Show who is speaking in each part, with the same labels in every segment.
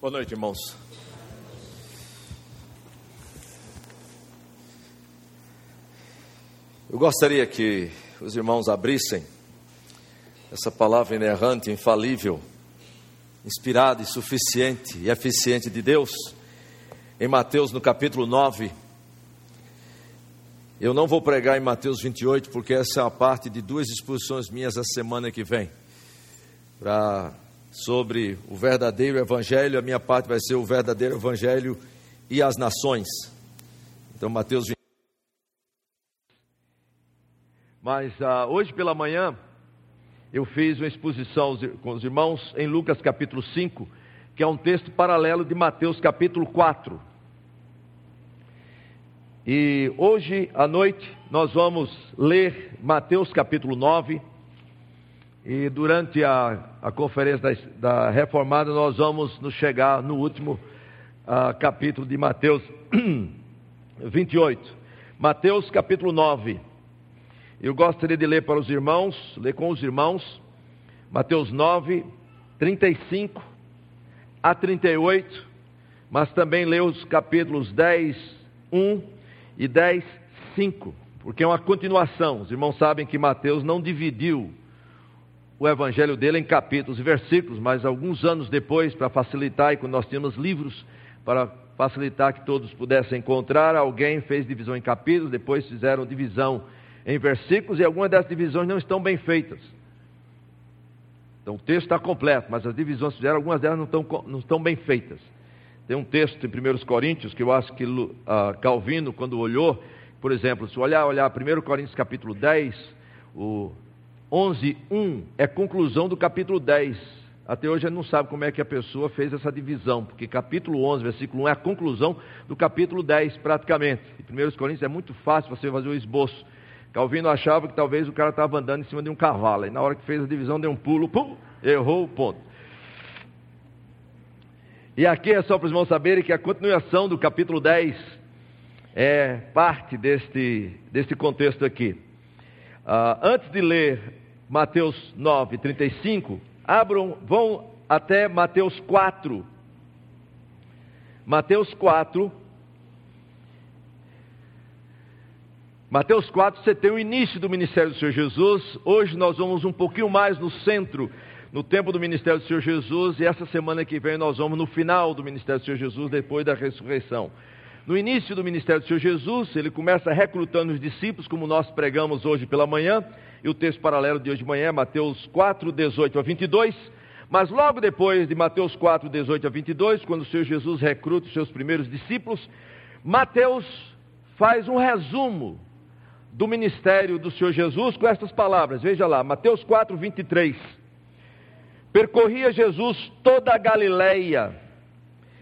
Speaker 1: Boa noite, irmãos. Eu gostaria que os irmãos abrissem essa palavra inerrante, infalível, inspirada e suficiente e eficiente de Deus, em Mateus no capítulo 9. Eu não vou pregar em Mateus 28, porque essa é a parte de duas exposições minhas a semana que vem. Para sobre o verdadeiro evangelho, a minha parte vai ser o verdadeiro evangelho e as nações. Então, Mateus 28. Mas uh, hoje pela manhã eu fiz uma exposição com os irmãos em Lucas capítulo 5, que é um texto paralelo de Mateus capítulo 4. E hoje à noite nós vamos ler Mateus capítulo 9. E durante a, a conferência da, da, Reformada nós vamos nos chegar no último uh, capítulo de Mateus 28. Mateus capítulo 9. Eu gostaria de ler para os irmãos, ler com os irmãos, Mateus 9, 35 a 38, mas também ler os capítulos 10, 1 e 10, 5, porque é uma continuação. Os irmãos sabem que Mateus não dividiu o evangelho dele em capítulos e versículos, mas alguns anos depois, para facilitar, e quando nós tínhamos livros para facilitar que todos pudessem encontrar, alguém fez divisão em capítulos, depois fizeram divisão em versículos e algumas dessas divisões não estão bem feitas. Então o texto está completo, mas as divisões fizeram, algumas delas não estão, não estão bem feitas. Tem um texto em 1 Coríntios que eu acho que uh, Calvino, quando olhou, por exemplo, se olhar, olhar 1 Coríntios capítulo 10, o 11, 1 é conclusão do capítulo 10. Até hoje a gente não sabe como é que a pessoa fez essa divisão, porque capítulo 11, versículo 1 é a conclusão do capítulo 10, praticamente. Em 1 Coríntios é muito fácil você fazer o esboço. Calvino achava que talvez o cara estava andando em cima de um cavalo. E na hora que fez a divisão, deu um pulo, pum, errou o ponto. E aqui é só para os irmãos saberem que a continuação do capítulo 10 é parte deste, deste contexto aqui. Uh, antes de ler Mateus 9, 35, abram, vão até Mateus 4. Mateus 4, Mateus 4, você tem o início do ministério do Senhor Jesus. Hoje nós vamos um pouquinho mais no centro, no tempo do ministério do Senhor Jesus. E essa semana que vem nós vamos no final do ministério do Senhor Jesus, depois da ressurreição. No início do ministério do Senhor Jesus, ele começa recrutando os discípulos, como nós pregamos hoje pela manhã. E o texto paralelo de hoje de manhã é Mateus 4, 18 a 22. Mas logo depois de Mateus 4, 18 a 22, quando o Senhor Jesus recruta os seus primeiros discípulos, Mateus faz um resumo do ministério do Senhor Jesus com estas palavras. Veja lá, Mateus 4, 23. Percorria Jesus toda a Galileia,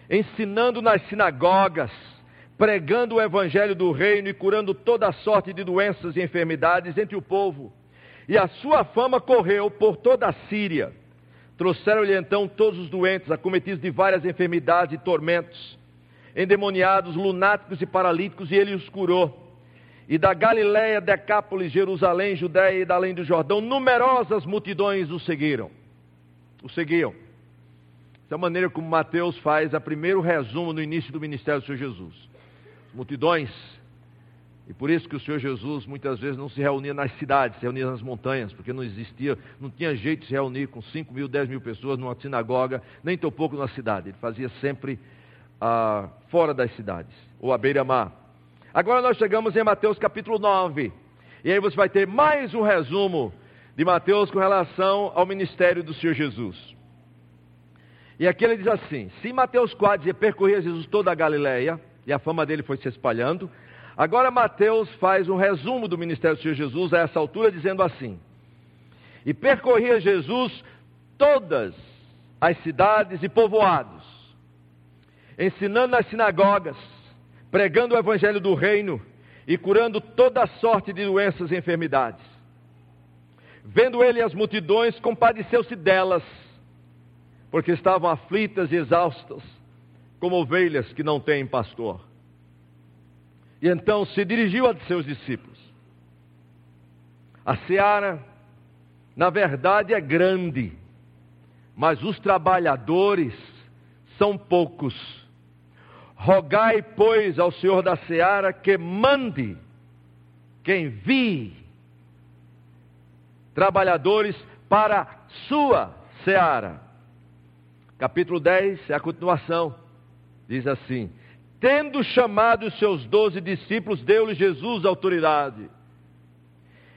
Speaker 1: ensinando nas sinagogas, pregando o evangelho do reino e curando toda sorte de doenças e enfermidades entre o povo. E a sua fama correu por toda a Síria. Trouxeram-lhe então todos os doentes, acometidos de várias enfermidades e tormentos, endemoniados, lunáticos e paralíticos, e ele os curou e da Galiléia, Decápolis, Jerusalém, Judéia e da além do Jordão, numerosas multidões o seguiram. O seguiam. Essa é a maneira como Mateus faz a primeiro resumo no início do ministério do Senhor Jesus. Multidões, e por isso que o Senhor Jesus muitas vezes não se reunia nas cidades, se reunia nas montanhas, porque não existia, não tinha jeito de se reunir com 5 mil, 10 mil pessoas numa sinagoga, nem tão pouco na cidade. Ele fazia sempre ah, fora das cidades, ou à beira-mar. Agora nós chegamos em Mateus capítulo 9. E aí você vai ter mais um resumo de Mateus com relação ao ministério do Senhor Jesus. E aqui ele diz assim: se Mateus 4 dizia percorria Jesus toda a Galileia, e a fama dele foi se espalhando, agora Mateus faz um resumo do ministério do Senhor Jesus a essa altura, dizendo assim: E percorria Jesus todas as cidades e povoados, ensinando nas sinagogas, pregando o evangelho do reino e curando toda sorte de doenças e enfermidades. Vendo ele as multidões, compadeceu-se delas, porque estavam aflitas e exaustas, como ovelhas que não têm pastor. E então se dirigiu a seus discípulos. A seara, na verdade, é grande, mas os trabalhadores são poucos. Rogai, pois, ao Senhor da seara que mande, que envie trabalhadores para sua seara. Capítulo 10 é a continuação. Diz assim: Tendo chamado os seus doze discípulos, deu-lhe Jesus autoridade.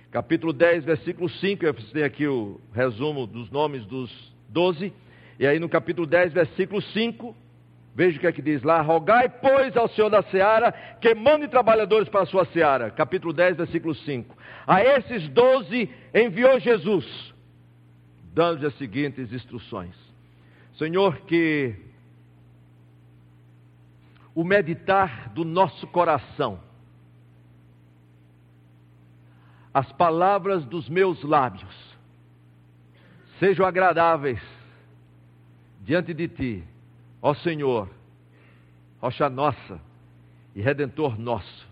Speaker 1: Capítulo 10, versículo 5, eu tem aqui o resumo dos nomes dos doze. E aí no capítulo 10, versículo 5, veja o que é que diz lá: Rogai, pois, ao Senhor da seara que mande trabalhadores para a sua seara. Capítulo 10, versículo 5. A esses doze enviou Jesus, dando-lhes as seguintes instruções: Senhor, que o meditar do nosso coração, as palavras dos meus lábios, sejam agradáveis diante de ti, ó Senhor, rocha nossa e redentor nosso.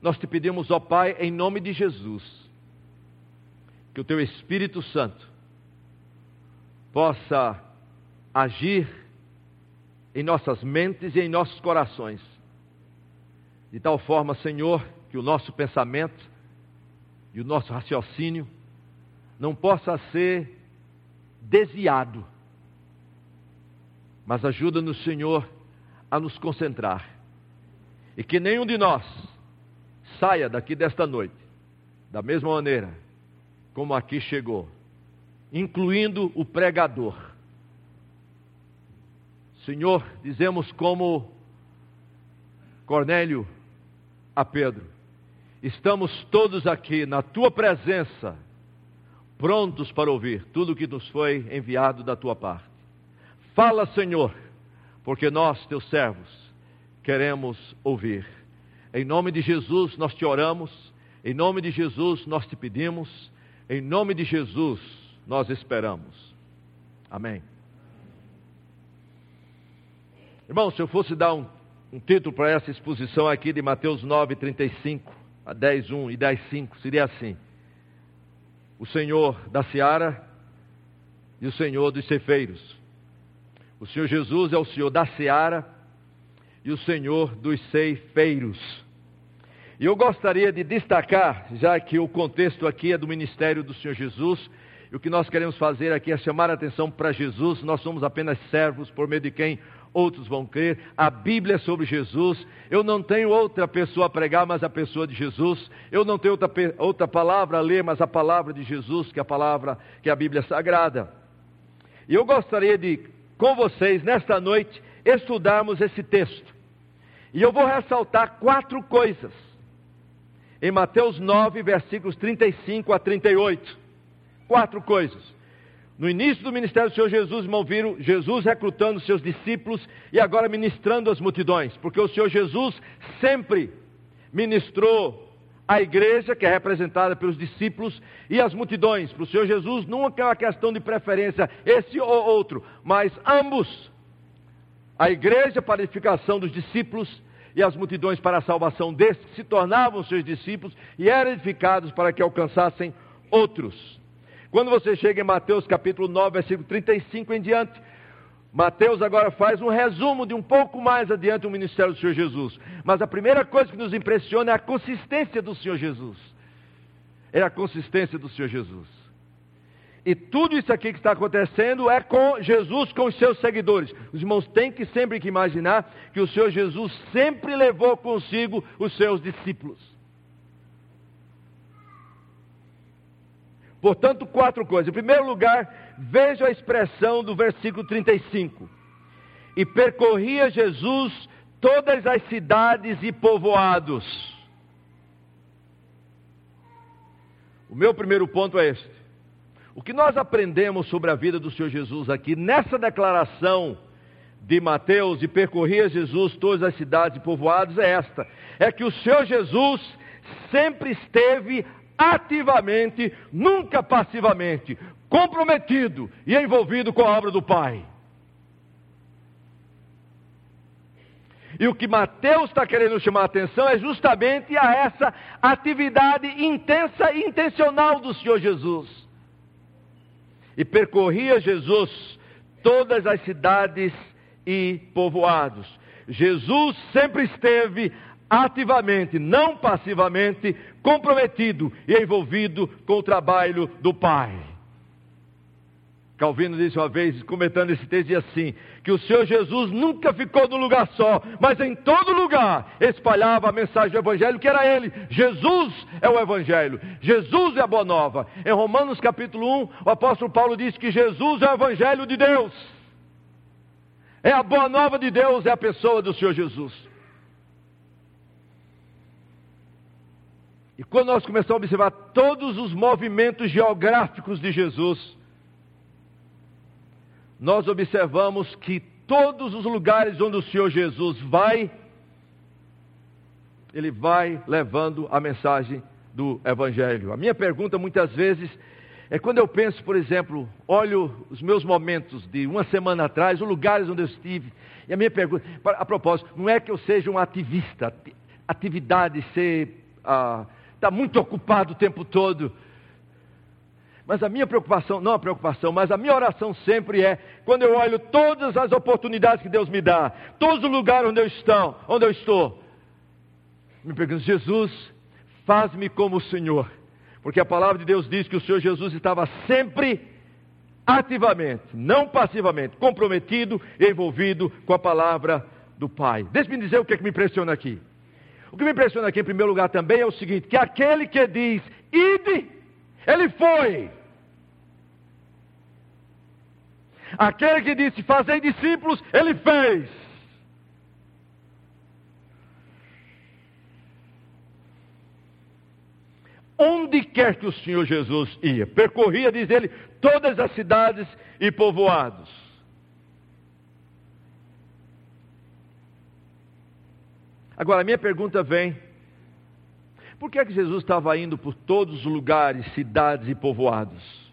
Speaker 1: Nós te pedimos, ó Pai, em nome de Jesus, que o teu Espírito Santo possa agir em nossas mentes e em nossos corações, de tal forma, Senhor, que o nosso pensamento e o nosso raciocínio não possa ser desviado. Mas ajuda-nos, Senhor, a nos concentrar. E que nenhum de nós saia daqui desta noite da mesma maneira como aqui chegou, incluindo o pregador. Senhor, dizemos como Cornélio a Pedro: estamos todos aqui na tua presença prontos para ouvir tudo o que nos foi enviado da tua parte. Fala, Senhor, porque nós, teus servos, queremos ouvir. Em nome de Jesus nós te oramos, em nome de Jesus nós te pedimos, em nome de Jesus nós esperamos. Amém. Irmão, se eu fosse dar um, um título para essa exposição aqui de Mateus 9, 35 a 10, 1 e 10, 5, seria assim o Senhor da seara e o Senhor dos cefeiros. O Senhor Jesus é o Senhor da seara e o Senhor dos ceifeiros. E eu gostaria de destacar, já que o contexto aqui é do ministério do Senhor Jesus, e o que nós queremos fazer aqui é chamar a atenção para Jesus, nós somos apenas servos por meio de quem outros vão crer. A Bíblia é sobre Jesus. Eu não tenho outra pessoa a pregar, mas a pessoa de Jesus. Eu não tenho outra, outra palavra a ler, mas a palavra de Jesus, que é a palavra, que é a Bíblia Sagrada. E eu gostaria de, com vocês, nesta noite, estudarmos esse texto. E eu vou ressaltar quatro coisas. Em Mateus 9, versículos 35 a 38. Quatro coisas. No início do ministério do Senhor Jesus, irmão, viram Jesus recrutando seus discípulos e agora ministrando as multidões, porque o Senhor Jesus sempre ministrou a igreja, que é representada pelos discípulos, e as multidões. Para o Senhor Jesus nunca é uma questão de preferência, esse ou outro, mas ambos. A igreja para a edificação dos discípulos e as multidões para a salvação destes que se tornavam seus discípulos e eram edificados para que alcançassem outros. Quando você chega em Mateus capítulo 9, versículo 35 em diante, Mateus agora faz um resumo de um pouco mais adiante o ministério do Senhor Jesus. Mas a primeira coisa que nos impressiona é a consistência do Senhor Jesus. É a consistência do Senhor Jesus. E tudo isso aqui que está acontecendo é com Jesus, com os seus seguidores. Os irmãos têm que sempre que imaginar que o Senhor Jesus sempre levou consigo os seus discípulos. Portanto, quatro coisas. Em primeiro lugar, veja a expressão do versículo 35. E percorria Jesus todas as cidades e povoados. O meu primeiro ponto é este. O que nós aprendemos sobre a vida do Senhor Jesus aqui, nessa declaração de Mateus, e percorria Jesus todas as cidades e povoados, é esta: é que o Senhor Jesus sempre esteve ativamente, nunca passivamente, comprometido e envolvido com a obra do Pai. E o que Mateus está querendo chamar a atenção é justamente a essa atividade intensa e intencional do Senhor Jesus. E percorria Jesus todas as cidades e povoados. Jesus sempre esteve ativamente, não passivamente, comprometido e envolvido com o trabalho do Pai. Calvino disse uma vez, comentando esse texto, assim: que o Senhor Jesus nunca ficou num lugar só, mas em todo lugar espalhava a mensagem do Evangelho, que era Ele. Jesus é o Evangelho, Jesus é a Boa Nova. Em Romanos capítulo 1, o apóstolo Paulo diz que Jesus é o Evangelho de Deus, é a Boa Nova de Deus, é a pessoa do Senhor Jesus. E quando nós começamos a observar todos os movimentos geográficos de Jesus, nós observamos que todos os lugares onde o Senhor Jesus vai, ele vai levando a mensagem do Evangelho. A minha pergunta muitas vezes é quando eu penso, por exemplo, olho os meus momentos de uma semana atrás, os lugares onde eu estive, e a minha pergunta, a propósito, não é que eu seja um ativista, atividade, ser. Ah, está muito ocupado o tempo todo. Mas a minha preocupação, não a preocupação, mas a minha oração sempre é, quando eu olho todas as oportunidades que Deus me dá, todos os lugares onde eu estou, onde eu estou, me pergunto, Jesus, faz-me como o Senhor. Porque a palavra de Deus diz que o Senhor Jesus estava sempre ativamente, não passivamente, comprometido, envolvido com a palavra do Pai. Deixe-me dizer o que, é que me impressiona aqui. O que me impressiona aqui, em primeiro lugar, também é o seguinte: que aquele que diz, ide, ele foi. Aquele que disse, fazei discípulos, ele fez. Onde quer que o Senhor Jesus ia, percorria, diz ele, todas as cidades e povoados. Agora, a minha pergunta vem: por que é que Jesus estava indo por todos os lugares, cidades e povoados?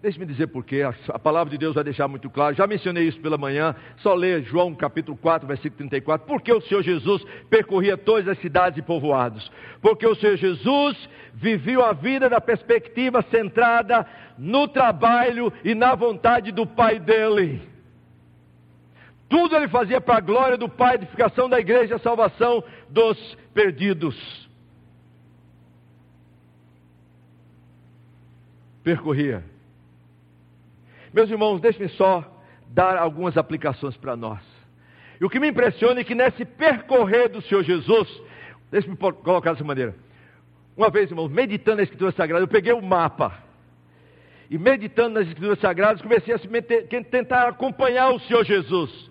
Speaker 1: Deixe-me dizer porquê, a palavra de Deus vai deixar muito claro. Já mencionei isso pela manhã, só ler João capítulo 4, versículo 34. Por que o Senhor Jesus percorria todas as cidades e povoados? Porque o Senhor Jesus viveu a vida da perspectiva centrada no trabalho e na vontade do Pai dele. Tudo ele fazia para a glória do Pai, edificação da igreja, salvação dos perdidos. Percorria. Meus irmãos, deixe-me só dar algumas aplicações para nós. E o que me impressiona é que nesse percorrer do Senhor Jesus, deixe-me colocar dessa maneira. Uma vez, irmãos, meditando na Escritura Sagrada, eu peguei o mapa. E meditando nas Escrituras Sagradas, comecei a meter, tentar acompanhar o Senhor Jesus.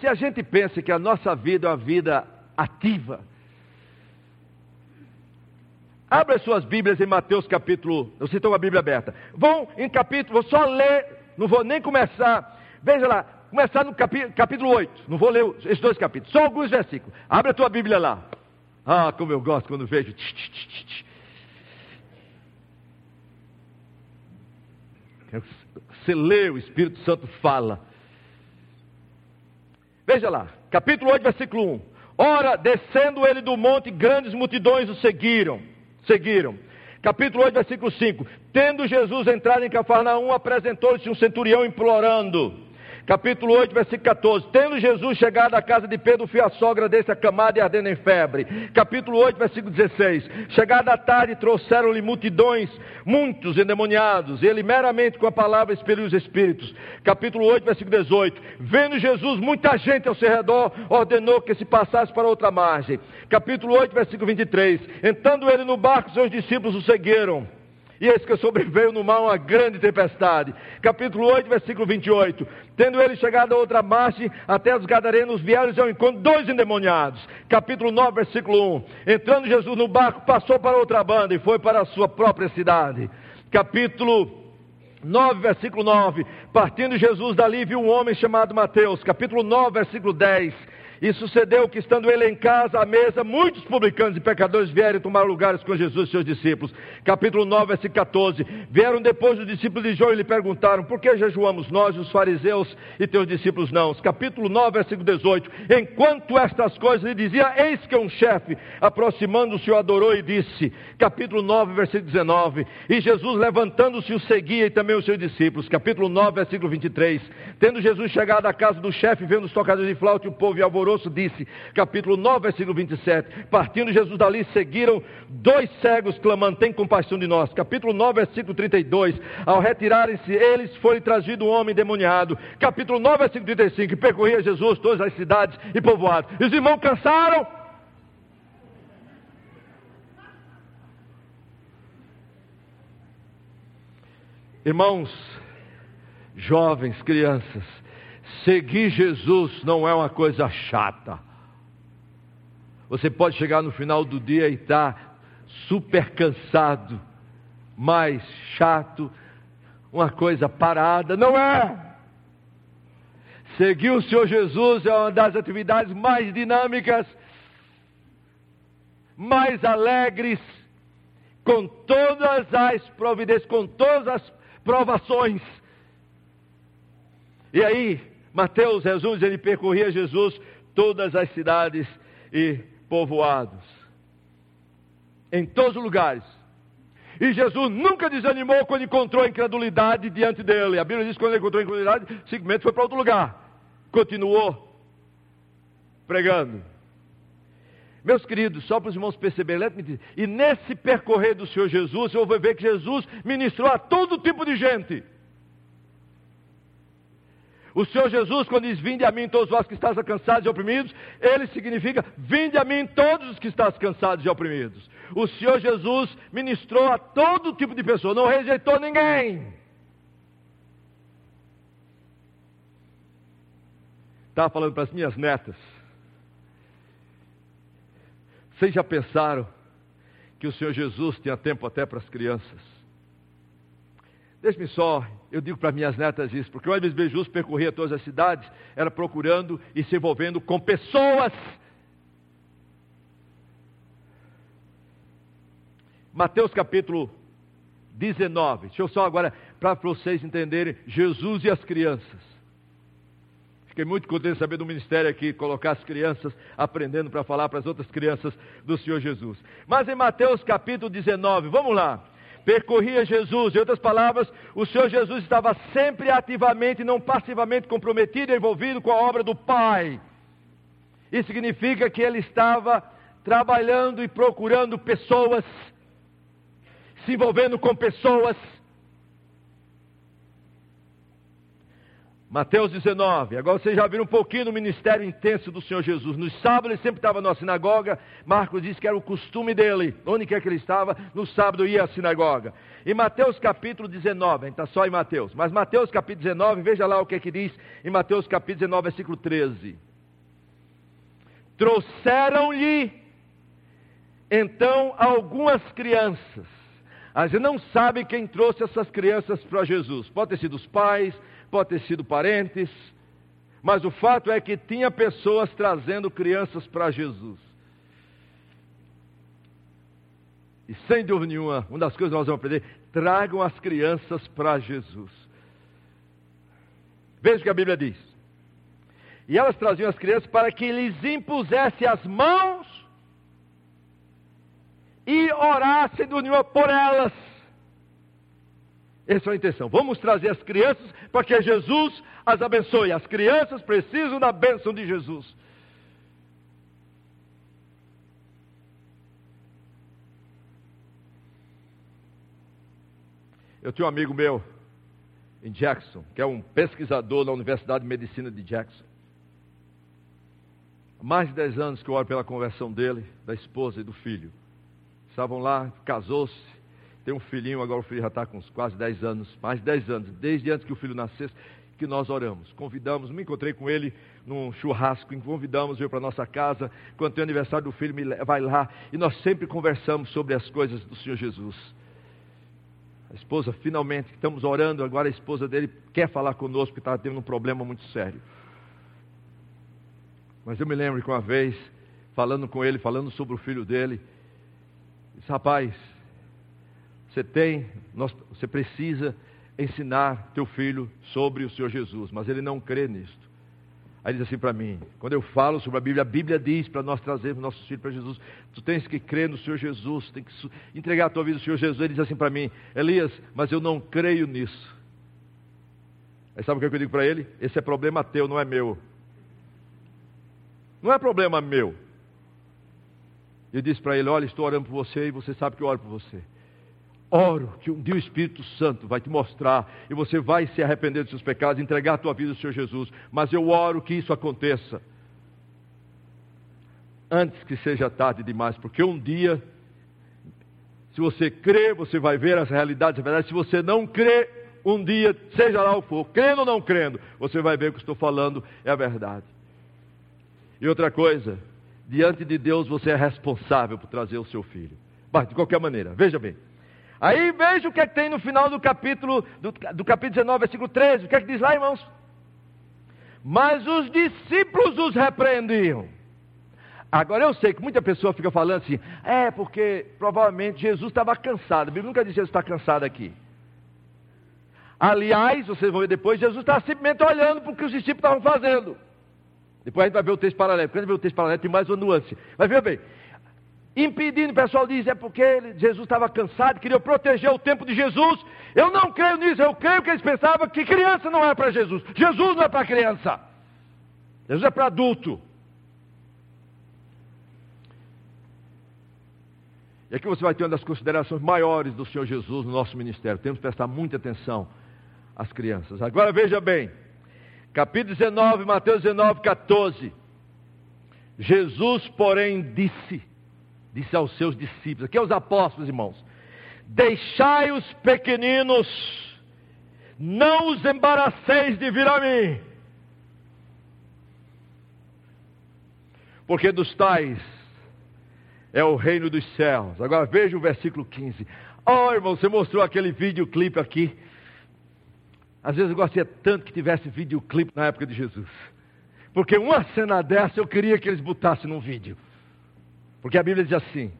Speaker 1: Se a gente pensa que a nossa vida é uma vida ativa, abra as suas Bíblias em Mateus capítulo. Você está com a Bíblia aberta. Vão em capítulo, vou só ler, não vou nem começar. Veja lá, começar no capítulo, capítulo 8. Não vou ler esses dois capítulos, só alguns versículos. Abre a tua Bíblia lá. Ah, como eu gosto quando vejo. Você lê, o Espírito Santo fala. Veja lá, capítulo 8, versículo 1. Ora, descendo ele do monte, grandes multidões o seguiram. Seguiram. Capítulo 8, versículo 5. Tendo Jesus entrado em Cafarnaum, apresentou-se um centurião implorando capítulo 8, versículo 14. Tendo Jesus chegado à casa de Pedro, fio a sogra desse acamada e ardendo em febre. Capítulo 8, versículo 16. Chegada a tarde, trouxeram-lhe multidões, muitos endemoniados, e ele meramente com a palavra expeliu os espíritos. Capítulo 8, versículo 18. Vendo Jesus muita gente ao seu redor, ordenou que se passasse para outra margem. Capítulo 8, versículo 23. Entrando ele no barco, seus discípulos o seguiram. E eis que sobreveio no mar uma grande tempestade. Capítulo 8, versículo 28. Tendo ele chegado a outra margem, até os gadarenos vieram ao encontro dois endemoniados. Capítulo 9, versículo 1. Entrando Jesus no barco, passou para outra banda e foi para a sua própria cidade. Capítulo 9, versículo 9. Partindo Jesus dali, viu um homem chamado Mateus. Capítulo 9, versículo 10 E sucedeu que, estando ele em casa, à mesa, muitos publicanos e pecadores vieram tomar lugares com Jesus e seus discípulos. Capítulo 9, versículo 14. Vieram depois os discípulos de João e lhe perguntaram: Por que jejuamos nós, os fariseus, e teus discípulos não? Capítulo 9, versículo 18. Enquanto estas coisas ele dizia: Eis que um chefe, aproximando-se, o adorou e disse. Capítulo 9, versículo 19. E Jesus, levantando-se, o seguia e também os seus discípulos. Capítulo 9, versículo 23. Tendo Jesus chegado à casa do chefe, vendo os tocadores de flauta e o povo e alvoroço, alvoroço, disse, capítulo 9, versículo 27. Partindo Jesus dali, seguiram dois cegos clamando: Tem compaixão de nós. Capítulo 9, versículo 32. Ao retirarem-se, eles foi trazido um homem demoniado. Capítulo 9, versículo 35. Percorria Jesus todas as cidades e povoados. E os irmãos cansaram. Irmãos, jovens, crianças, Seguir Jesus não é uma coisa chata. Você pode chegar no final do dia e estar tá super cansado, mais chato, uma coisa parada. Não é! Seguir o Senhor Jesus é uma das atividades mais dinâmicas, mais alegres, com todas as providências, com todas as provações. E aí, Mateus resume, ele percorria Jesus todas as cidades e povoados. Em todos os lugares. E Jesus nunca desanimou quando encontrou incredulidade diante dele. A Bíblia diz que quando ele encontrou incredulidade, simplesmente foi para outro lugar. Continuou pregando. Meus queridos, só para os irmãos perceberem, e nesse percorrer do Senhor Jesus, eu vou ver que Jesus ministrou a todo tipo de gente. O Senhor Jesus, quando diz: Vinde a mim todos vós que estáis cansados e oprimidos, ele significa: Vinde a mim todos os que estáis cansados e oprimidos. O Senhor Jesus ministrou a todo tipo de pessoa, não rejeitou ninguém. Estava falando para as minhas netas. Vocês já pensaram que o Senhor Jesus tinha tempo até para as crianças? Deixe-me só eu digo para minhas netas isso, porque o Hermes Bejus percorria todas as cidades, era procurando e se envolvendo com pessoas. Mateus capítulo 19. Deixa eu só agora, para vocês entenderem, Jesus e as crianças. Fiquei muito contente de saber do ministério aqui, colocar as crianças aprendendo para falar para as outras crianças do Senhor Jesus. Mas em Mateus capítulo 19, vamos lá percorria Jesus. Em outras palavras, o Senhor Jesus estava sempre ativamente, não passivamente comprometido e envolvido com a obra do Pai. Isso significa que ele estava trabalhando e procurando pessoas, se envolvendo com pessoas Mateus 19. Agora vocês já viram um pouquinho do ministério intenso do Senhor Jesus. No sábado ele sempre estava na sinagoga. Marcos diz que era o costume dele. Onde quer que ele estava, no sábado ia à sinagoga. Em Mateus capítulo 19, a gente está só em Mateus. Mas Mateus capítulo 19, veja lá o que é que diz em Mateus capítulo 19, versículo 13. Trouxeram-lhe então algumas crianças. A gente não sabe quem trouxe essas crianças para Jesus. Pode ter sido os pais, pode ter sido parentes, mas o fato é que tinha pessoas trazendo crianças para Jesus. E sem dúvida nenhuma, uma das coisas que nós vamos aprender, tragam as crianças para Jesus. Veja o que a Bíblia diz. E elas traziam as crianças para que lhes impusesse as mãos e orasse do por elas. Essa é a intenção. Vamos trazer as crianças para que Jesus as abençoe. As crianças precisam da bênção de Jesus. Eu tinha um amigo meu em Jackson, que é um pesquisador na Universidade de Medicina de Jackson. Há mais de 10 anos que eu oro pela conversão dele, da esposa e do filho. Estavam lá, casou-se, tem um filhinho, agora o filho já está com uns quase 10 anos, mais de 10 anos, desde antes que o filho nascesse, que nós oramos. Convidamos, me encontrei com ele num churrasco, convidamos, veio para nossa casa, quando tem o aniversário do filho, vai lá, e nós sempre conversamos sobre as coisas do Senhor Jesus. A esposa, finalmente, estamos orando, agora a esposa dele quer falar conosco, porque está tendo um problema muito sério. Mas eu me lembro que uma vez, falando com ele, falando sobre o filho dele, disse, rapaz, você tem, nós, você precisa ensinar teu filho sobre o Senhor Jesus, mas ele não crê nisto. Aí diz assim para mim: quando eu falo sobre a Bíblia, a Bíblia diz para nós trazermos nossos filhos para Jesus, tu tens que crer no Senhor Jesus, tem que entregar a tua vida ao Senhor Jesus. Ele diz assim para mim: Elias, mas eu não creio nisso. Aí sabe o que eu digo para ele? Esse é problema teu, não é meu. Não é problema meu. Eu disse para ele: Olha, estou orando por você e você sabe que eu oro por você. Oro que um dia o Espírito Santo vai te mostrar e você vai se arrepender dos seus pecados, entregar a tua vida ao Senhor Jesus. Mas eu oro que isso aconteça antes que seja tarde demais, porque um dia, se você crê, você vai ver as realidades, a verdade. Se você não crê, um dia, seja lá o for, crendo ou não crendo, você vai ver que o que estou falando é a verdade. E outra coisa, diante de Deus você é responsável por trazer o seu filho. Mas de qualquer maneira, veja bem. Aí veja o que, é que tem no final do capítulo, do, do capítulo 19, versículo 13. O que é que diz lá, irmãos? Mas os discípulos os repreendiam. Agora eu sei que muita pessoa fica falando assim, é porque provavelmente Jesus estava cansado. A Bíblia nunca diz que Jesus está cansado aqui. Aliás, vocês vão ver depois, Jesus está simplesmente olhando para o que os discípulos estavam fazendo. Depois a gente vai ver o texto paralelo. Quando a gente vê o texto paralelo, tem mais uma nuance. Mas veja bem, impedindo, o pessoal diz, é porque ele, Jesus estava cansado, queria proteger o tempo de Jesus. Eu não creio nisso, eu creio que eles pensavam que criança não é para Jesus. Jesus não é para criança. Jesus é para adulto. E aqui você vai ter uma das considerações maiores do Senhor Jesus no nosso ministério. Temos que prestar muita atenção às crianças. Agora veja bem, capítulo 19, Mateus 19, 14. Jesus, porém, disse: disse aos seus discípulos, aqui aos apóstolos, irmãos: Deixai os pequeninos, não os embaraceis de vir a mim, porque dos tais é o reino dos céus. Agora veja o versículo 15. Oh, irmão, você mostrou aquele videoclipe aqui. Às vezes eu gostaria tanto que tivesse videoclipe na época de Jesus. Porque uma cena dessa eu queria que eles botassem num vídeo. Porque a Bíblia diz assim: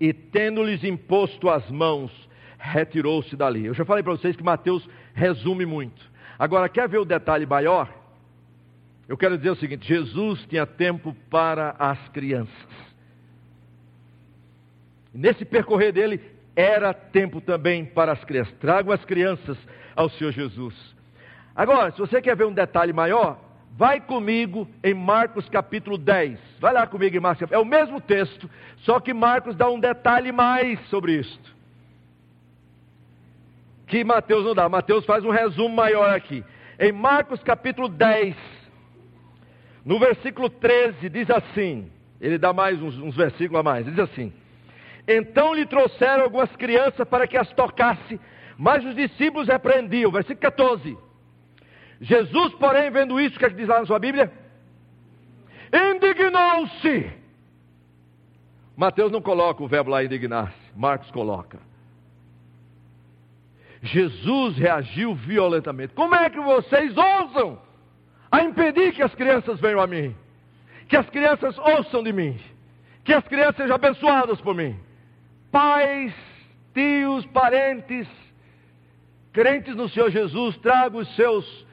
Speaker 1: E tendo-lhes imposto as mãos, retirou-se dali. Eu já falei para vocês que Mateus resume muito. Agora, quer ver o detalhe maior? Eu quero dizer o seguinte: Jesus tinha tempo para as crianças. Nesse percorrer dele, era tempo também para as crianças. Trago as crianças ao Senhor Jesus. Agora, se você quer ver um detalhe maior, Vai comigo em Marcos capítulo 10. Vai lá comigo em Marcos. É o mesmo texto, só que Marcos dá um detalhe mais sobre isto. Que Mateus não dá. Mateus faz um resumo maior aqui. Em Marcos capítulo 10, no versículo 13, diz assim: ele dá mais uns, uns versículos a mais. Diz assim: Então lhe trouxeram algumas crianças para que as tocasse, mas os discípulos repreendiam. Versículo 14. Jesus, porém, vendo isso, o que, é que diz lá na sua Bíblia? Indignou-se. Mateus não coloca o verbo lá indignar-se, Marcos coloca. Jesus reagiu violentamente. Como é que vocês ousam a impedir que as crianças venham a mim? Que as crianças ouçam de mim? Que as crianças sejam abençoadas por mim? Pais, tios, parentes, crentes no Senhor Jesus, tragam os seus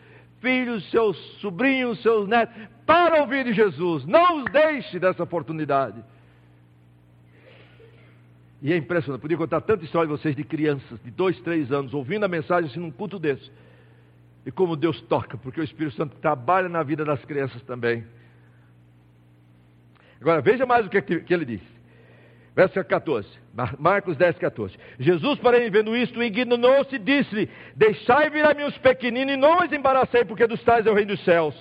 Speaker 1: filhos, seus sobrinhos, seus netos, para ouvir de Jesus. Não os deixe dessa oportunidade. E é impressionante, podia contar tanta história de vocês de crianças, de dois, três anos, ouvindo a mensagem assim num culto desse. E como Deus toca, porque o Espírito Santo trabalha na vida das crianças também. Agora veja mais o que, que ele diz. Verso 14, Marcos 10, 14. Jesus, porém, vendo isto, ignorou-se e disse-lhe: Deixai vir a mim os pequeninos e não os embaracei, porque dos tais é o reino dos céus.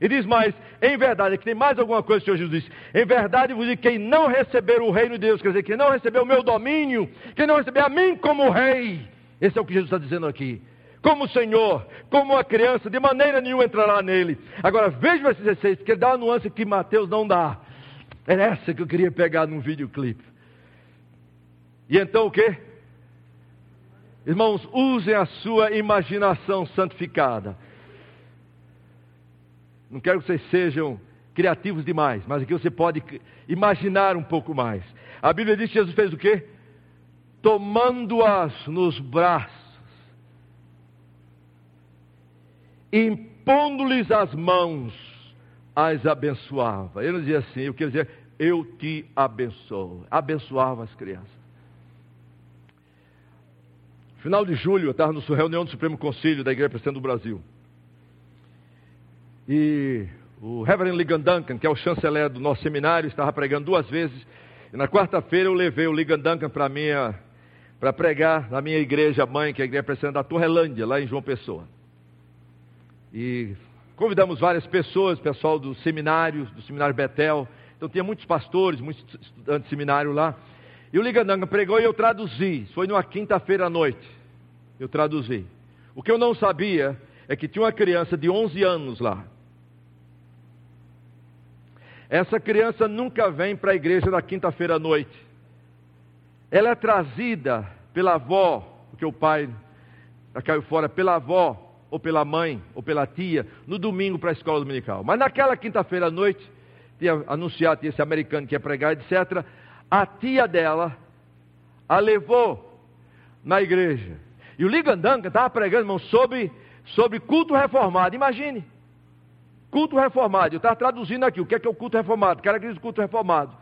Speaker 1: E diz mais: Em verdade, aqui tem mais alguma coisa que o Senhor Jesus disse. Em verdade vos digo: quem não receber o reino de Deus, quer dizer, quem não receber o meu domínio, quem não receber a mim como rei, esse é o que Jesus está dizendo aqui. Como Senhor, como uma criança, de maneira nenhuma entrará nele. Agora veja o versículo 16, que dá uma nuance que Mateus não dá. Era essa que eu queria pegar num videoclipe. E então o que? Irmãos, usem a sua imaginação santificada. Não quero que vocês sejam criativos demais, mas aqui você pode imaginar um pouco mais. A Bíblia diz que Jesus fez o quê? Tomando-as nos braços, impondo-lhes as mãos, as abençoava. Ele não dizia assim, eu queria dizer, eu te abençoo. Abençoava as crianças. Final de julho, eu estava na reunião do Supremo Conselho da Igreja Presbiteriana do Brasil. E o Reverend Ligan Duncan, que é o chanceler do nosso seminário, estava pregando duas vezes. E na quarta-feira eu levei o Ligan Duncan para minha para pregar na minha igreja mãe, que é a igreja presbiteriana da Torrelândia, lá em João Pessoa. E convidamos várias pessoas, pessoal dos seminários, do seminário Betel. Então tinha muitos pastores, muitos estudantes de seminário lá. E o Ligan Duncan pregou e eu traduzi. Foi numa quinta-feira à noite. Eu traduzi. O que eu não sabia é que tinha uma criança de 11 anos lá. Essa criança nunca vem para a igreja na quinta-feira à noite. Ela é trazida pela avó, porque o pai caiu fora, pela avó, ou pela mãe, ou pela tia, no domingo para a escola dominical. Mas naquela quinta-feira à noite, tinha anunciado, tinha esse americano que ia pregar, etc. A tia dela a levou na igreja. E o Ligandanga estava pregando, irmão, sobre, sobre culto reformado. Imagine. Culto reformado. Eu estava traduzindo aqui. O que é, que é o culto reformado? Característica do culto reformado.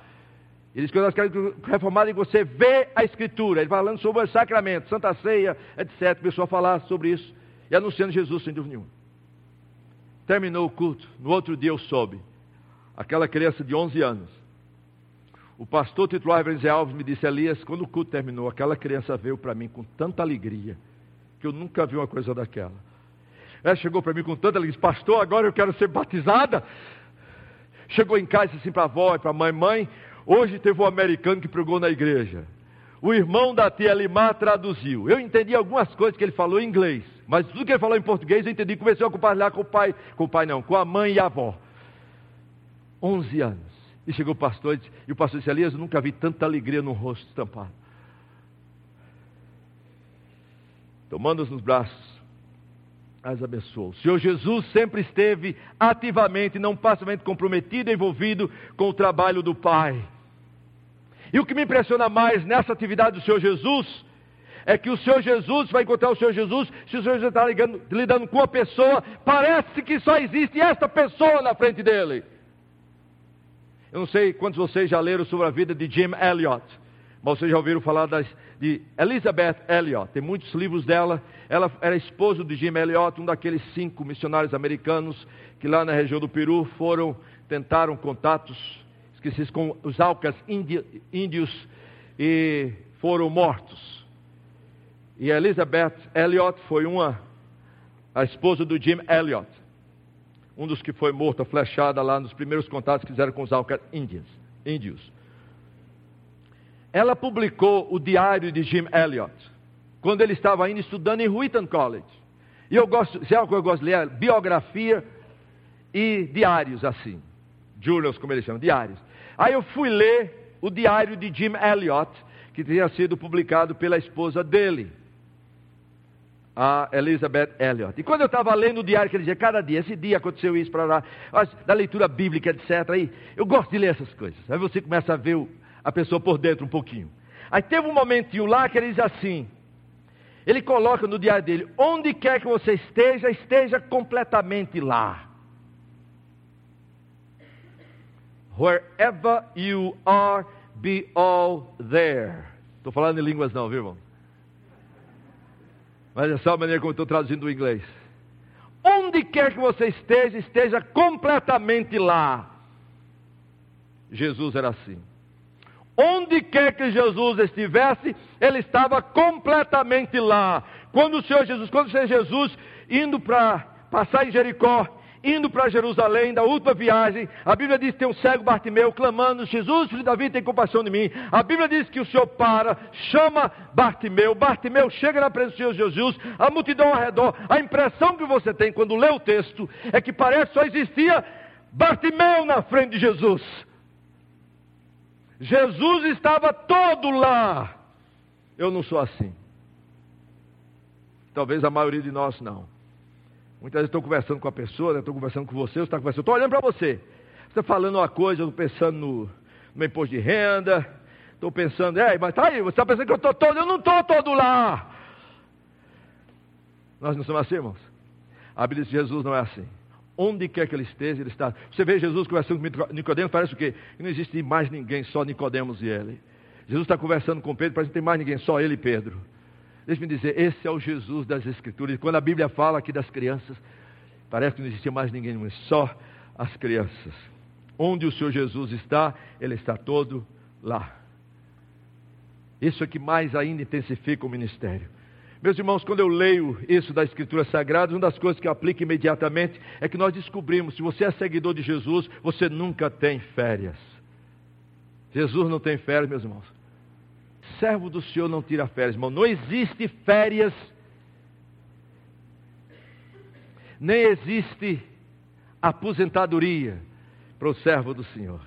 Speaker 1: Ele diz que nós queremos reformado e você vê a Escritura. Ele falando sobre o sacramento, Santa Ceia, etc. Começou a falar sobre isso. E anunciando Jesus sem dúvida nenhuma. Terminou o culto. No outro dia eu soube. Aquela criança de 11 anos. O pastor titular Reverendo Alves me disse, Elias, quando o culto terminou, aquela criança veio para mim com tanta alegria, que eu nunca vi uma coisa daquela. Ela chegou para mim com tanta alegria, pastor, agora eu quero ser batizada. Chegou em casa assim para a avó e para a mãe, mãe, hoje teve um americano que pregou na igreja. O irmão da tia Limar traduziu. Eu entendi algumas coisas que ele falou em inglês, mas tudo que ele falou em português eu entendi. Comecei a compartilhar com o pai, com o pai não, com a mãe e a avó. 11 anos. E chegou o pastor e o pastor disse: Elias, eu nunca vi tanta alegria no rosto estampado. Tomando-os nos braços, as abençoou. O Senhor Jesus sempre esteve ativamente, não passivamente comprometido, envolvido com o trabalho do Pai. E o que me impressiona mais nessa atividade do Senhor Jesus é que o Senhor Jesus vai encontrar o Senhor Jesus, se o Senhor Jesus está lidando, lidando com uma pessoa, parece que só existe esta pessoa na frente dele. Eu não sei quantos de vocês já leram sobre a vida de Jim Elliot, mas vocês já ouviram falar das, de Elizabeth Elliot. Tem muitos livros dela. Ela era esposa de Jim Elliot, um daqueles cinco missionários americanos que lá na região do Peru foram, tentaram contatos, esqueci, com os Alcas índios e foram mortos. E Elizabeth Elliot foi uma, a esposa do Jim Elliot, um dos que foi morto, flechada lá nos primeiros contatos que fizeram com os Alcas índios. Ela publicou o diário de Jim Elliot, quando ele estava ainda estudando em Wheaton College. E eu gosto, se é algo que eu gosto de ler, biografia e diários assim. Journals, como eles chamam, diários. Aí eu fui ler o diário de Jim Elliot, que tinha sido publicado pela esposa dele, a Elizabeth Elliot. E quando eu estava lendo o diário que ele dizia, cada dia, esse dia aconteceu isso para da leitura bíblica, etc. Aí, eu gosto de ler essas coisas. Aí você começa a ver a pessoa por dentro um pouquinho. Aí teve um momentinho lá que ele diz assim: ele coloca no diário dele, onde quer que você esteja, esteja completamente lá. Wherever you are, be all there. Estou falando em línguas não, viu irmão? Mas é só a maneira como estou traduzindo o inglês. Onde quer que você esteja, esteja completamente lá. Jesus era assim. Onde quer que Jesus estivesse, ele estava completamente lá. Quando o Senhor Jesus, quando o Senhor Jesus indo para passar em Jericó, indo para Jerusalém, da última viagem, a Bíblia diz que tem um cego Bartimeu clamando: Jesus, filho de Davi, tem compaixão de mim. A Bíblia diz que o Senhor para, chama Bartimeu, Bartimeu chega na presença Senhor Jesus, a multidão ao redor. A impressão que você tem quando lê o texto é que parece que só existia Bartimeu na frente de Jesus. Jesus estava todo lá. Eu não sou assim. Talvez a maioria de nós não. Muitas vezes estou conversando com a pessoa, estou conversando com você, você está conversando, estou olhando para você. Você está falando uma coisa, eu estou pensando no, no imposto de renda, estou pensando, é, mas tá aí, você está pensando que eu estou todo, eu não estou todo lá. Nós não somos assim, irmãos. A Bíblia que Jesus não é assim. Onde quer que ele esteja, ele está. Você vê Jesus conversando com Nicodemos, parece o quê? Não existe mais ninguém, só Nicodemos e ele. Jesus está conversando com Pedro, parece que não tem mais ninguém, só ele e Pedro. Deixe-me dizer, esse é o Jesus das Escrituras. E quando a Bíblia fala aqui das crianças, parece que não existia mais ninguém, mas só as crianças. Onde o Senhor Jesus está, Ele está todo lá. Isso é que mais ainda intensifica o ministério. Meus irmãos, quando eu leio isso da Escritura Sagrada, uma das coisas que eu aplico imediatamente é que nós descobrimos: se você é seguidor de Jesus, você nunca tem férias. Jesus não tem férias, meus irmãos. Servo do Senhor não tira férias, irmão. Não existe férias, nem existe aposentadoria para o servo do Senhor.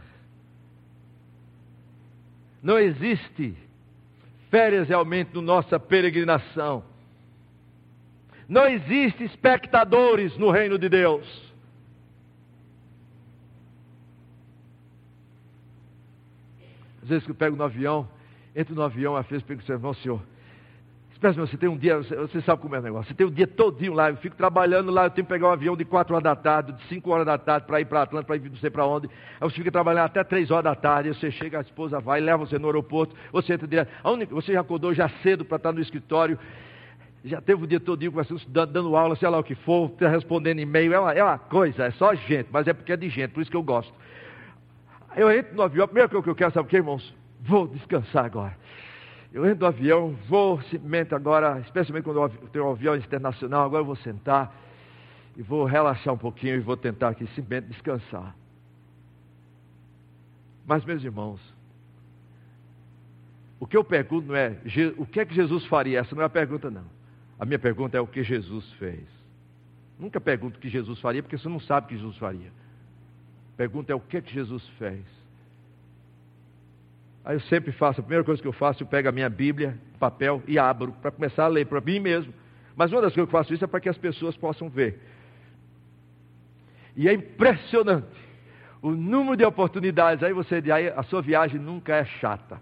Speaker 1: Não existe férias realmente na nossa peregrinação. Não existe espectadores no reino de Deus. Às vezes que eu pego no avião, entro no avião, às vezes pego e irmão, senhor, Espera, você tem um dia, você sabe como é o negócio. Você tem o um dia todinho lá, eu fico trabalhando lá, eu tenho que pegar um avião de 4 horas da tarde, de 5 horas da tarde para ir para Atlanta, para ir não sei para onde. Aí você fica trabalhando até 3 horas da tarde, você chega, a esposa vai, leva você no aeroporto, você entra direto. Você já acordou já cedo para estar no escritório, já teve o dia todinho conversando, dando, dando aula, sei lá o que for, tá respondendo e-mail, é uma, é uma coisa, é só gente, mas é porque é de gente, por isso que eu gosto. Eu entro no avião, a primeira coisa que eu quero, sabe o que, irmãos? Vou descansar agora. Eu entro no avião, vou simplesmente agora, especialmente quando eu tenho um avião internacional, agora eu vou sentar e vou relaxar um pouquinho e vou tentar aqui simplesmente descansar. Mas, meus irmãos, o que eu pergunto não é o que é que Jesus faria? Essa não é a pergunta, não. A minha pergunta é o que Jesus fez. Nunca pergunto o que Jesus faria, porque você não sabe o que Jesus faria. Pergunta é o que é que Jesus fez. Aí eu sempre faço, a primeira coisa que eu faço, eu pego a minha Bíblia, papel e abro para começar a ler para mim mesmo. Mas uma das coisas que eu faço isso é para que as pessoas possam ver. E é impressionante o número de oportunidades. Aí você aí a sua viagem nunca é chata.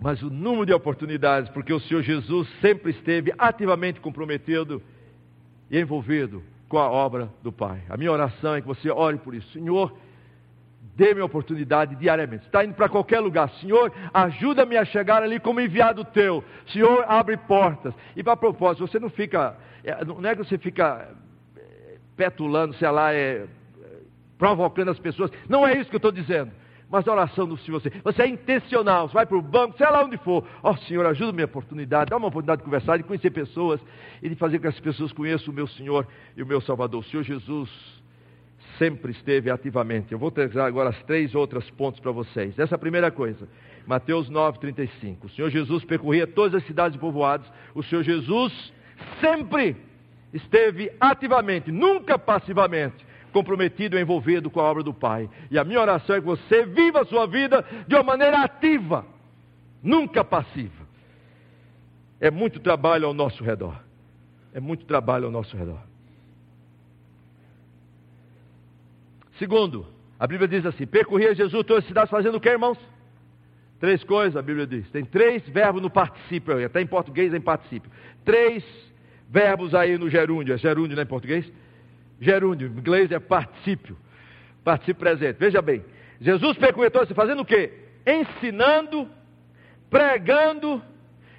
Speaker 1: Mas o número de oportunidades, porque o Senhor Jesus sempre esteve ativamente comprometido e envolvido com a obra do Pai. A minha oração é que você ore por isso. Senhor, Dê-me oportunidade diariamente. Está indo para qualquer lugar. Senhor, ajuda-me a chegar ali como enviado teu. Senhor, abre portas. E para propósito, você não fica. É, não é que você fica é, petulando, sei lá, é, provocando as pessoas. Não é isso que eu estou dizendo. Mas a oração do Senhor, você, você é intencional, você vai para o banco, sei lá onde for. Ó oh, Senhor, ajuda-me a oportunidade, dá uma oportunidade de conversar, de conhecer pessoas e de fazer com que as pessoas conheçam o meu Senhor e o meu Salvador. O Senhor Jesus sempre esteve ativamente. Eu vou trazer agora as três outras pontos para vocês. Essa é a primeira coisa, Mateus 9:35. O Senhor Jesus percorria todas as cidades povoados. O Senhor Jesus sempre esteve ativamente, nunca passivamente, comprometido e envolvido com a obra do Pai. E a minha oração é que você viva a sua vida de uma maneira ativa, nunca passiva. É muito trabalho ao nosso redor. É muito trabalho ao nosso redor. Segundo, a Bíblia diz assim: percorria Jesus todas as cidades fazendo o que, irmãos? Três coisas, a Bíblia diz. Tem três verbos no particípio, até em português é em particípio. Três verbos aí no gerúndio. É gerúndio, né, em português? Gerúndio, em inglês é particípio. Particípio presente. Veja bem. Jesus percorria todas fazendo o quê? Ensinando, pregando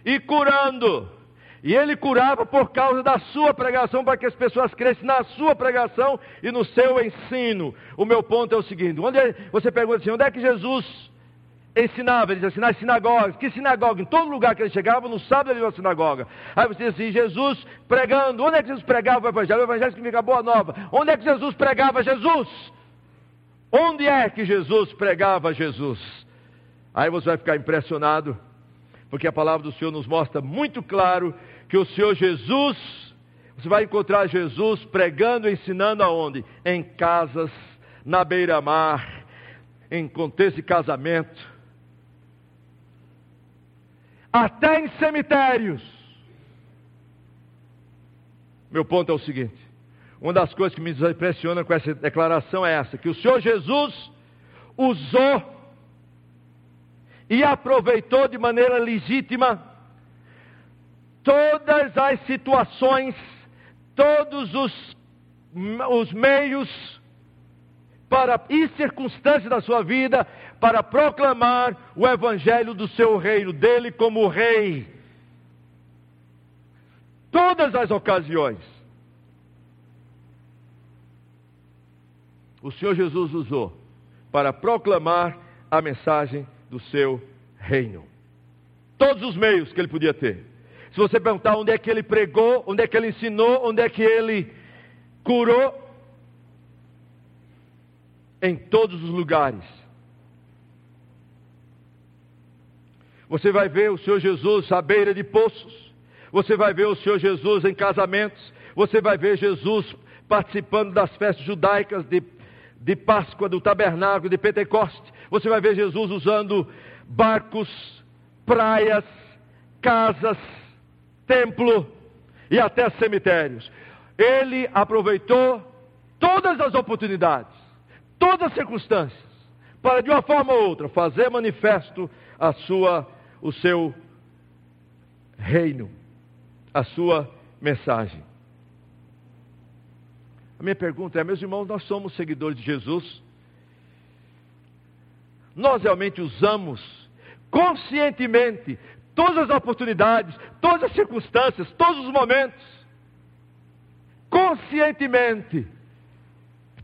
Speaker 1: e curando. E ele curava por causa da sua pregação, para que as pessoas crescem na sua pregação e no seu ensino. O meu ponto é o seguinte: onde é, você pergunta assim, onde é que Jesus ensinava? Ele diz assim, nas sinagogas. Que sinagoga? Em todo lugar que ele chegava, no sábado ele ia uma sinagoga. Aí você diz assim, Jesus pregando. Onde é que Jesus pregava o evangelho? O evangelho significa boa nova. Onde é que Jesus pregava Jesus? Onde é que Jesus pregava Jesus? Aí você vai ficar impressionado porque a palavra do Senhor nos mostra muito claro que o Senhor Jesus, você vai encontrar Jesus pregando ensinando aonde? Em casas, na beira-mar, em contexto de casamento, até em cemitérios. Meu ponto é o seguinte: Uma das coisas que me impressiona com essa declaração é essa: que o Senhor Jesus usou e aproveitou de maneira legítima todas as situações, todos os, os meios para, e circunstâncias da sua vida para proclamar o evangelho do seu reino, dele como rei. Todas as ocasiões. O Senhor Jesus usou para proclamar a mensagem do seu reino. Todos os meios que ele podia ter. Se você perguntar onde é que ele pregou, onde é que ele ensinou, onde é que ele curou, em todos os lugares. Você vai ver o Senhor Jesus à beira de poços. Você vai ver o Senhor Jesus em casamentos. Você vai ver Jesus participando das festas judaicas de, de Páscoa, do tabernáculo, de Pentecoste. Você vai ver Jesus usando barcos, praias, casas, templo e até cemitérios. Ele aproveitou todas as oportunidades todas as circunstâncias, para de uma forma ou outra fazer manifesto a sua, o seu reino, a sua mensagem. A minha pergunta é, meus irmãos, nós somos seguidores de Jesus? Nós realmente usamos conscientemente todas as oportunidades, todas as circunstâncias, todos os momentos, conscientemente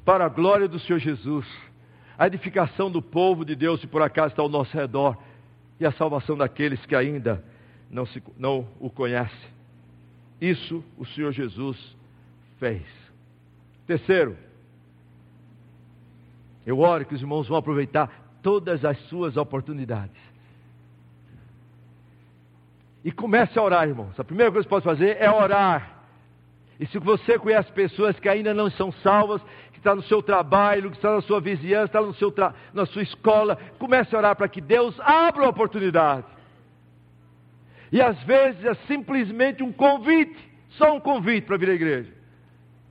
Speaker 1: para a glória do Senhor Jesus, a edificação do povo de Deus, se por acaso está ao nosso redor, e a salvação daqueles que ainda não, se, não o conhecem. Isso o Senhor Jesus fez. Terceiro, eu oro que os irmãos vão aproveitar todas as suas oportunidades. E comece a orar, irmãos. A primeira coisa que você pode fazer é orar. E se você conhece pessoas que ainda não são salvas, está no seu trabalho, que está na sua vizinhança, está no seu na sua escola, comece a orar para que Deus abra uma oportunidade. E às vezes é simplesmente um convite, só um convite para vir à igreja.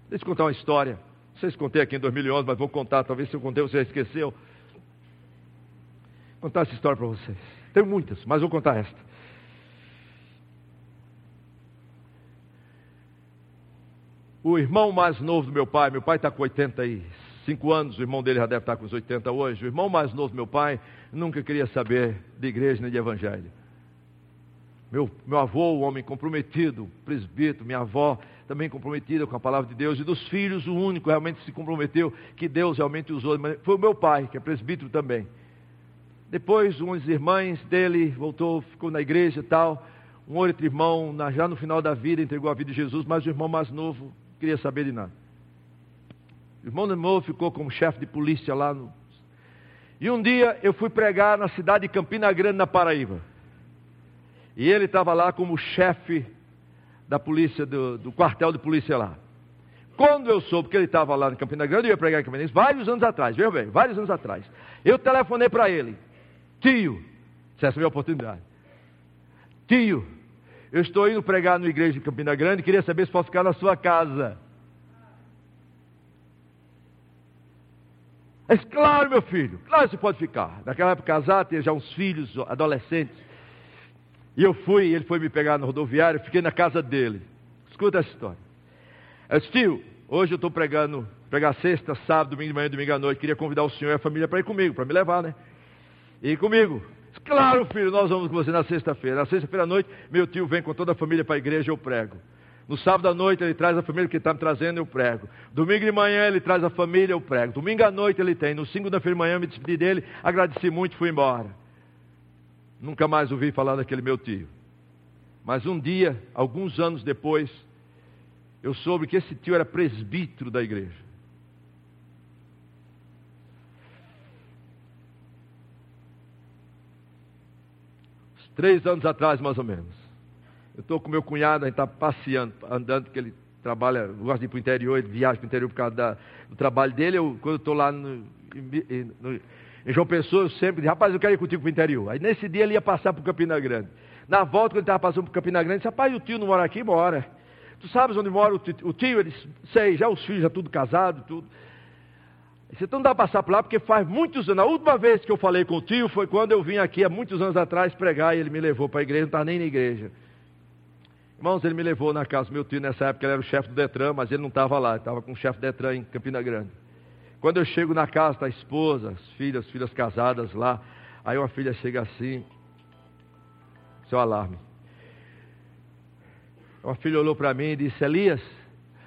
Speaker 1: Deixa eu contar uma história. Não sei se contei aqui em 2011, mas vou contar. Talvez se eu contei você já esqueceu. Vou contar essa história para vocês. Tem muitas, mas vou contar esta. O irmão mais novo do meu pai, meu pai está com 85 anos, o irmão dele já deve estar com os 80 hoje. O irmão mais novo do meu pai nunca queria saber de igreja nem de evangelho. Meu, meu avô, um homem comprometido, presbítero, minha avó também comprometida com a palavra de Deus, e dos filhos, o único realmente se comprometeu, que Deus realmente usou, foi o meu pai, que é presbítero também. Depois, umas irmãs dele voltou, ficou na igreja e tal. Um outro irmão, já no final da vida, entregou a vida de Jesus, mas o irmão mais novo queria saber de nada. O irmão meu ficou como chefe de polícia lá no. E um dia eu fui pregar na cidade de Campina Grande, na Paraíba. E ele estava lá como chefe da polícia, do, do, quartel de polícia lá. Quando eu soube que ele estava lá em Campina Grande, eu ia pregar em Campina Grande, vários anos atrás, veja bem, vários anos atrás. Eu telefonei para ele, tio, essa é a minha oportunidade. Tio, eu estou indo pregar na igreja de Campina Grande, queria saber se posso ficar na sua casa. Mas claro, meu filho, claro você pode ficar. Naquela época casado, tinha já uns filhos, adolescentes. E eu fui, ele foi me pegar no rodoviário, fiquei na casa dele. Escuta essa história. Eu disse, tio, hoje eu estou pregando, pregar sexta, sábado, domingo de manhã, domingo à noite. Queria convidar o senhor e a família para ir comigo, para me levar, né? E comigo. Claro, filho, nós vamos com você na sexta-feira. Na sexta-feira à noite, meu tio vem com toda a família para a igreja, eu prego. No sábado à noite ele traz a família que está me trazendo, eu prego. Domingo de manhã ele traz a família, eu prego. Domingo à noite ele tem. No segunda-feira de manhã eu me despedi dele, agradeci muito e fui embora. Nunca mais ouvi falar daquele meu tio. Mas um dia, alguns anos depois, eu soube que esse tio era presbítero da igreja. Três anos atrás, mais ou menos. Eu estou com meu cunhado, a gente está passeando, andando, porque ele trabalha, gosta de ir para o interior, ele viaja para o interior por causa da, do trabalho dele. Eu, quando eu estou lá no, no, em João Pessoa, eu sempre digo, rapaz, eu quero ir contigo para o interior. Aí nesse dia ele ia passar por Campina Grande. Na volta, quando ele estava passando por Campina Grande, disse, rapaz, o tio não mora aqui? Mora. Tu sabes onde mora o tio? O tio ele disse, sei, já os filhos, já tudo casado, tudo. Você não dá para passar por lá porque faz muitos anos. A última vez que eu falei com o tio foi quando eu vim aqui há muitos anos atrás pregar e ele me levou para a igreja, não estava nem na igreja. Irmãos, ele me levou na casa do meu tio nessa época, ele era o chefe do Detran, mas ele não estava lá, estava com o chefe do Detran em Campina Grande. Quando eu chego na casa da esposa, as filhas, filhas casadas lá, aí uma filha chega assim, seu alarme. Uma filha olhou para mim e disse: Elias,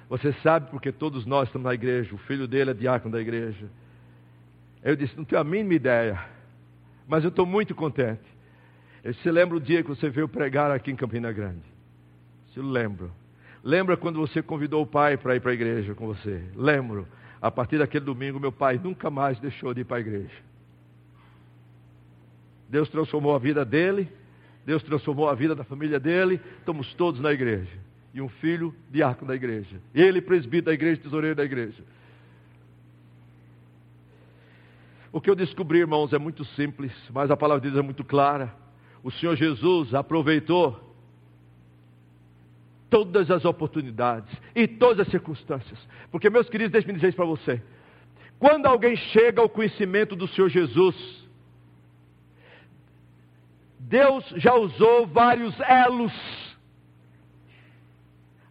Speaker 1: você sabe porque todos nós estamos na igreja, o filho dele é diácono da igreja. Eu disse: Não tenho a mínima ideia, mas eu estou muito contente. Eu lembra o dia que você veio pregar aqui em Campina Grande? Se lembro. Lembra quando você convidou o pai para ir para a igreja com você? Lembro. A partir daquele domingo, meu pai nunca mais deixou de ir para a igreja. Deus transformou a vida dele, Deus transformou a vida da família dele, estamos todos na igreja. E um filho, diácono da igreja. Ele, presbítero da igreja, tesoureiro da igreja. O que eu descobri, irmãos, é muito simples, mas a palavra de Deus é muito clara. O Senhor Jesus aproveitou todas as oportunidades e todas as circunstâncias. Porque, meus queridos, deixe-me dizer isso para você. Quando alguém chega ao conhecimento do Senhor Jesus, Deus já usou vários elos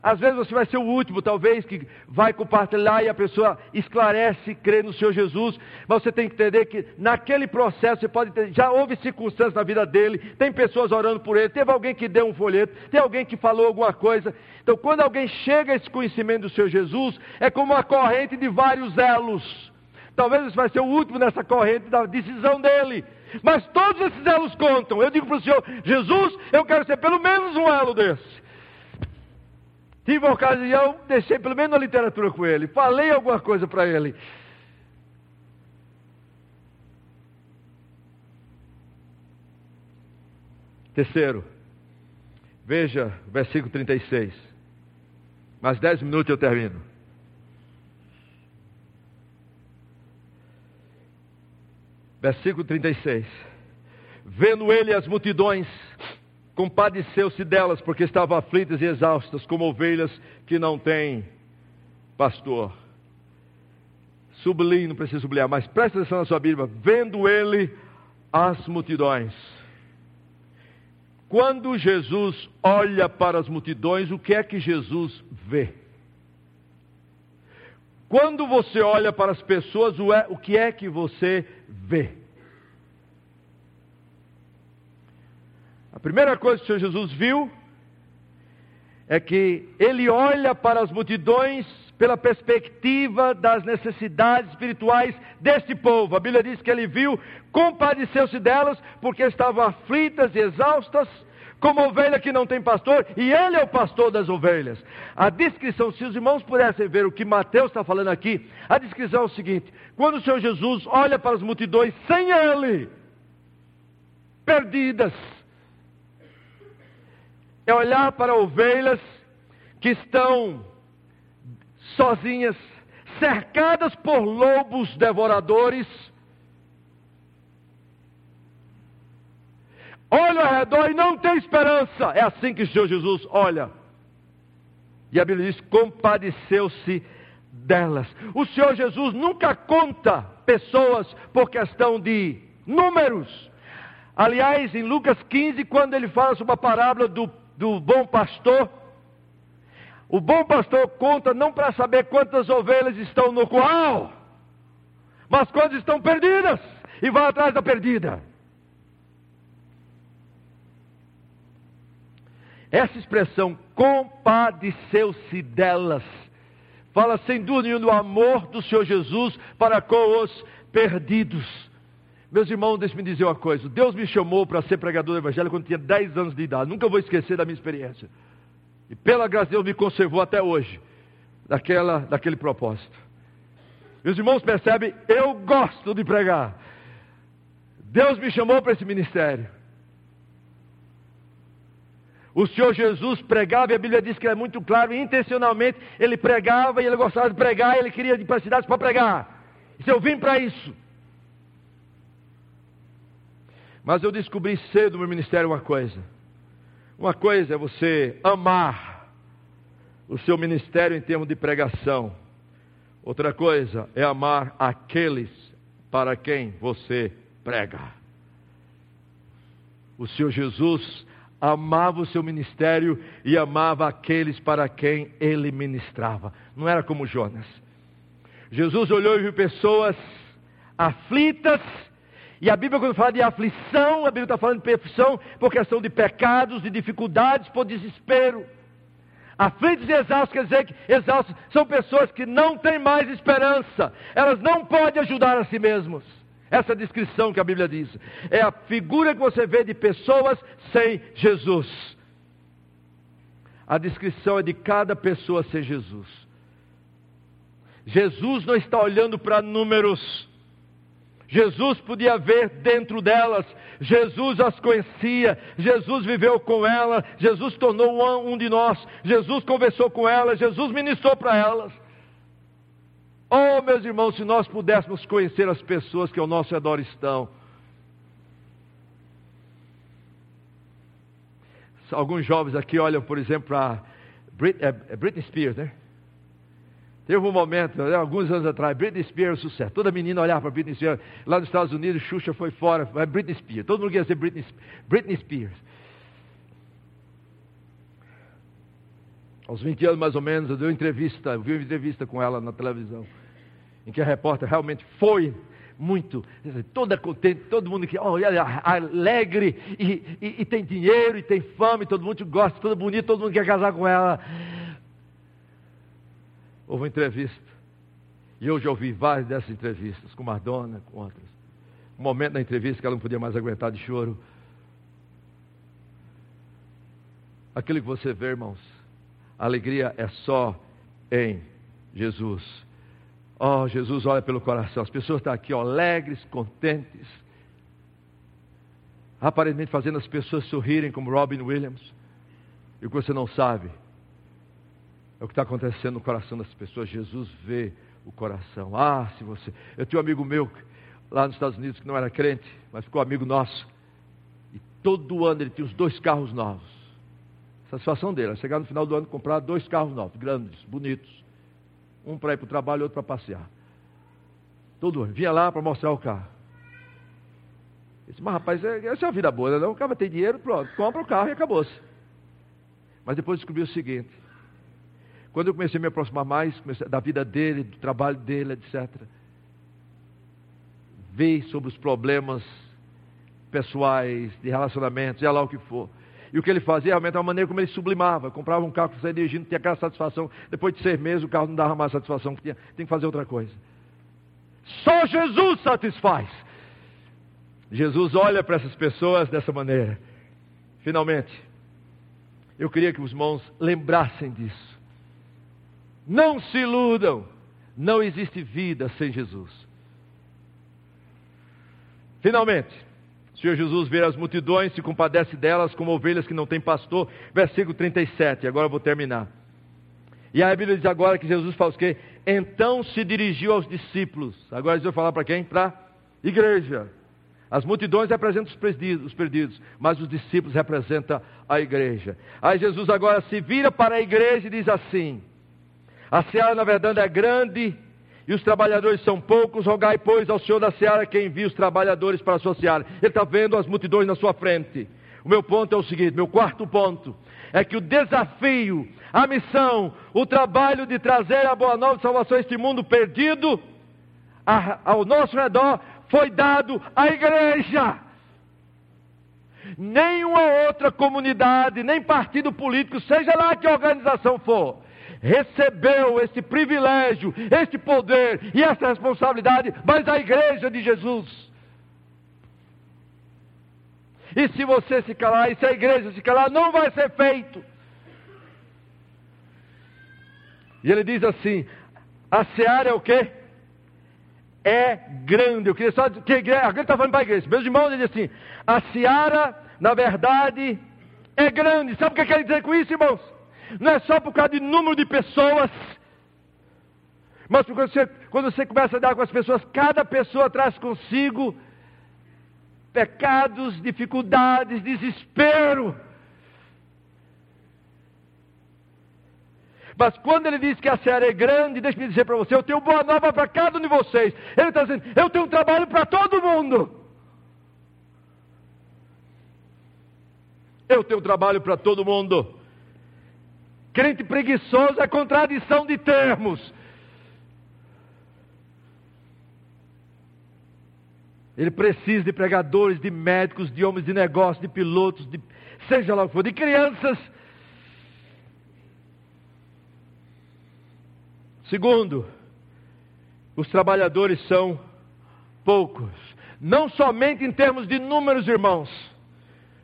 Speaker 1: às vezes você vai ser o último, talvez, que vai compartilhar e a pessoa esclarece, crê no Senhor Jesus. Mas você tem que entender que naquele processo você pode ter, já houve circunstâncias na vida dele, tem pessoas orando por ele, teve alguém que deu um folheto, tem alguém que falou alguma coisa. Então, quando alguém chega a esse conhecimento do Senhor Jesus, é como uma corrente de vários elos. Talvez você vai ser o último nessa corrente da decisão dele. Mas todos esses elos contam. Eu digo para o Senhor, Jesus, eu quero ser pelo menos um elo desse. Tive uma ocasião, deixei pelo menos a literatura com ele, falei alguma coisa para ele. Terceiro, veja versículo 36. Mais dez minutos eu termino. Versículo 36. Vendo ele as multidões, compadeceu-se delas, porque estavam aflitas e exaustas, como ovelhas que não têm pastor. Sublinhe, não precisa sublinhar, mas presta atenção na sua Bíblia. Vendo ele as multidões. Quando Jesus olha para as multidões, o que é que Jesus vê? Quando você olha para as pessoas, o é, que é que você vê? A primeira coisa que o Senhor Jesus viu é que ele olha para as multidões pela perspectiva das necessidades espirituais deste povo. A Bíblia diz que ele viu, compadeceu-se delas, porque estavam aflitas e exaustas, como ovelha que não tem pastor, e ele é o pastor das ovelhas. A descrição, se os irmãos pudessem ver o que Mateus está falando aqui, a descrição é o seguinte: quando o Senhor Jesus olha para as multidões sem ele, perdidas, é olhar para ovelhas que estão sozinhas, cercadas por lobos devoradores. Olha ao redor e não tem esperança. É assim que o Senhor Jesus olha. E a Bíblia diz: compadeceu-se delas. O Senhor Jesus nunca conta pessoas por questão de números. Aliás, em Lucas 15, quando ele fala sobre a parábola do do bom pastor. O bom pastor conta não para saber quantas ovelhas estão no curral, mas quantas estão perdidas e vai atrás da perdida. Essa expressão compadeceu-se delas. Fala sem dúvida do amor do Senhor Jesus para com os perdidos. Meus irmãos, deixe-me dizer uma coisa. Deus me chamou para ser pregador do Evangelho quando tinha 10 anos de idade. Nunca vou esquecer da minha experiência. E pela graça de Deus me conservou até hoje daquela, daquele propósito. Meus irmãos percebem, eu gosto de pregar. Deus me chamou para esse ministério. O Senhor Jesus pregava, e a Bíblia diz que é muito claro, intencionalmente ele pregava, e ele gostava de pregar, e ele queria ir para cidades para pregar. E eu vim para isso. Mas eu descobri cedo no meu ministério uma coisa. Uma coisa é você amar o seu ministério em termos de pregação. Outra coisa é amar aqueles para quem você prega. O Senhor Jesus amava o seu ministério e amava aqueles para quem ele ministrava. Não era como Jonas. Jesus olhou e viu pessoas aflitas, e a Bíblia, quando fala de aflição, a Bíblia está falando de aflição por questão de pecados, de dificuldades, por desespero. Aflitos e exaustos quer dizer que exaustos são pessoas que não têm mais esperança, elas não podem ajudar a si mesmos. Essa é descrição que a Bíblia diz. É a figura que você vê de pessoas sem Jesus. A descrição é de cada pessoa sem Jesus. Jesus não está olhando para números. Jesus podia ver dentro delas, Jesus as conhecia, Jesus viveu com ela, Jesus tornou um de nós, Jesus conversou com elas, Jesus ministrou para elas. Oh, meus irmãos, se nós pudéssemos conhecer as pessoas que ao nosso redor estão. Alguns jovens aqui olham, por exemplo, para é, é Britney Spears, né? Teve um momento, né, alguns anos atrás, Britney Spears, sucesso. Toda menina olhava para Britney Spears. Lá nos Estados Unidos, Xuxa foi fora, Britney Spears. Todo mundo queria ser Britney, Britney Spears. Aos 20 anos mais ou menos, eu dei uma entrevista, eu vi uma entrevista com ela na televisão, em que a repórter realmente foi muito, toda contente, todo mundo que, olha, alegre, e, e, e, tem dinheiro, e tem fama, e todo mundo gosta, toda bonita, todo mundo quer casar com ela. Houve uma entrevista, e eu já ouvi várias dessas entrevistas, com Madonna, com outras. Um momento na entrevista que ela não podia mais aguentar de choro. Aquilo que você vê, irmãos, a alegria é só em Jesus. Oh, Jesus olha pelo coração. As pessoas estão aqui alegres, contentes, aparentemente fazendo as pessoas sorrirem, como Robin Williams. E o que você não sabe é o que está acontecendo no coração das pessoas. Jesus vê o coração. Ah, se você. Eu tinha um amigo meu lá nos Estados Unidos que não era crente, mas ficou amigo nosso. E todo ano ele tinha os dois carros novos. Satisfação dele, chegar no final do ano e comprar dois carros novos, grandes, bonitos. Um para ir para o trabalho e outro para passear. Todo ano. Vinha lá para mostrar o carro. Eu disse, mas rapaz, é, essa é uma vida boa, não? O cara tem dinheiro, pronto, compra o carro e acabou-se. Mas depois descobri o seguinte. Quando eu comecei a me aproximar mais da vida dele, do trabalho dele, etc. Vi sobre os problemas pessoais, de relacionamentos, seja lá o que for. E o que ele fazia realmente é uma maneira como ele sublimava. Comprava um carro que saía dirigindo, tinha aquela satisfação. Depois de seis meses, o carro não dava mais satisfação, tinha, tem que fazer outra coisa. Só Jesus satisfaz. Jesus olha para essas pessoas dessa maneira. Finalmente, eu queria que os irmãos lembrassem disso. Não se iludam. Não existe vida sem Jesus. Finalmente, o Senhor Jesus vê as multidões, se compadece delas como ovelhas que não têm pastor. Versículo 37, agora eu vou terminar. E a Bíblia diz agora que Jesus fala o quê? Então se dirigiu aos discípulos. Agora Jesus vai falar para quem? Para a igreja. As multidões representam os perdidos, os perdidos, mas os discípulos representam a igreja. Aí Jesus agora se vira para a igreja e diz assim: A seara na verdade é grande e os trabalhadores são poucos, rogai, pois, ao Senhor da seara que envie os trabalhadores para a sua seara. Ele está vendo as multidões na sua frente. O meu ponto é o seguinte: meu quarto ponto é que o desafio, a missão, o trabalho de trazer a boa nova de salvação a este mundo perdido ao nosso redor foi dado à igreja. Nenhuma outra comunidade, nem partido político, seja lá que organização for, recebeu esse privilégio, este poder e essa responsabilidade, mas a igreja de Jesus. E se você se calar, e se a igreja se calar, não vai ser feito. E ele diz assim: a seara é o quê? É grande. Eu queria só que a igreja, está falando para a igreja. Meus irmãos, ele diz assim: a seara, na verdade, é grande. Sabe o que quer dizer com isso, irmãos? Não é só por causa de número de pessoas, mas porque você, quando você começa a dar com as pessoas, cada pessoa traz consigo pecados, dificuldades, desespero. Mas quando ele diz que a seara é grande, deixe-me dizer para você, eu tenho boa nova para cada um de vocês. Ele está dizendo, eu tenho um trabalho para todo mundo. Eu tenho trabalho para todo mundo. Crente preguiçoso é contradição de termos. Ele precisa de pregadores, de médicos, de homens de negócio, de pilotos, de seja lá o que for, de crianças. Segundo, os trabalhadores são poucos. Não somente em termos de números, irmãos,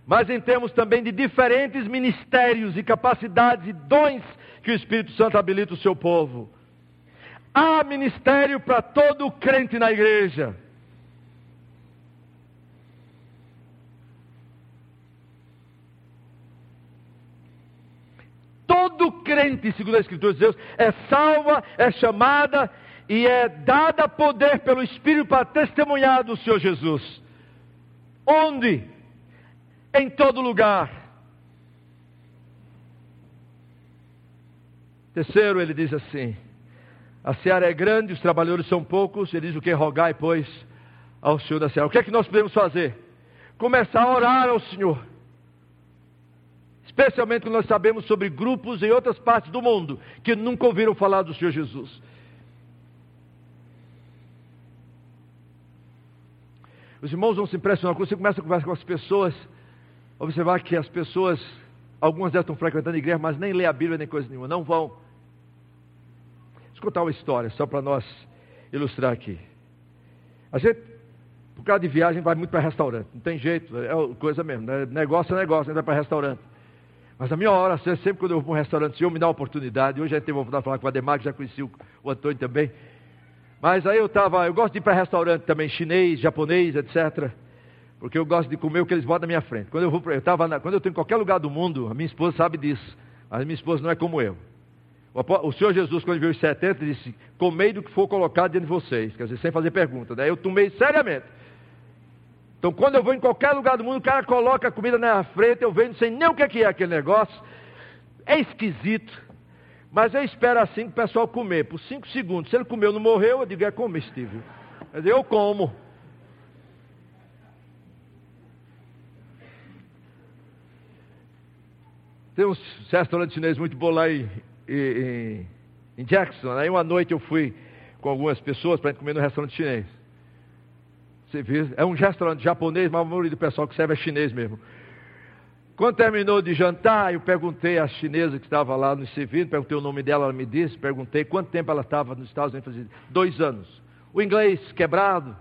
Speaker 1: mas em termos também de diferentes ministérios e capacidades e dons que o Espírito Santo habilita o seu povo. Há ministério para todo crente na igreja. todo crente, segundo a Escritura de Deus, é salva, é chamada e é dada poder pelo Espírito para testemunhar do Senhor Jesus. Onde? Em todo lugar. Terceiro, ele diz assim: a seara é grande, os trabalhadores são poucos. Ele diz o que? Rogai, pois, ao Senhor da seara. O que é que nós podemos fazer? Começar a orar ao Senhor. Especialmente quando nós sabemos sobre grupos em outras partes do mundo que nunca ouviram falar do Senhor Jesus. Os irmãos vão se impressionar quando você começa a conversar com as pessoas, observar que as pessoas, algumas delas estão frequentando a igreja, mas nem lê a Bíblia nem coisa nenhuma, não vão. Vou contar uma história, só para nós ilustrar aqui. A gente, por causa de viagem, vai muito para restaurante, não tem jeito, é coisa mesmo, né? negócio é negócio, a gente vai para restaurante. Mas a minha é sempre quando eu vou para um restaurante, o Senhor me dá uma oportunidade. Hoje a gente teve a oportunidade de falar com o Ademar, que já conheci o, o Antônio também. Mas aí eu estava, eu gosto de ir para restaurante também, chinês, japonês, etc. Porque eu gosto de comer o que eles botam na minha frente. Quando eu vou, eu tava na, quando eu estou em qualquer lugar do mundo, a minha esposa sabe disso. A minha esposa não é como eu. O, o Senhor Jesus, quando viu os 70, disse: Comei do que for colocado diante de vocês. Quer dizer, sem fazer pergunta. Daí eu tomei seriamente. Então, quando eu vou em qualquer lugar do mundo, o cara coloca a comida na minha frente, eu vejo, não sei nem o que é aquele negócio. É esquisito. Mas eu espero assim que o pessoal comer, por cinco segundos. Se ele comeu não morreu, eu digo, é comestível. Quer dizer, eu como. Tem um restaurante chinês muito bom lá em, em, em Jackson. Aí uma noite eu fui com algumas pessoas para comer no restaurante chinês. É um restaurante japonês, mas a maioria do pessoal que serve é chinês mesmo. Quando terminou de jantar, eu perguntei à chinesa que estava lá nos servindo, perguntei o nome dela, ela me disse, perguntei quanto tempo ela estava nos Estados Unidos, fazia dois anos. O inglês quebrado.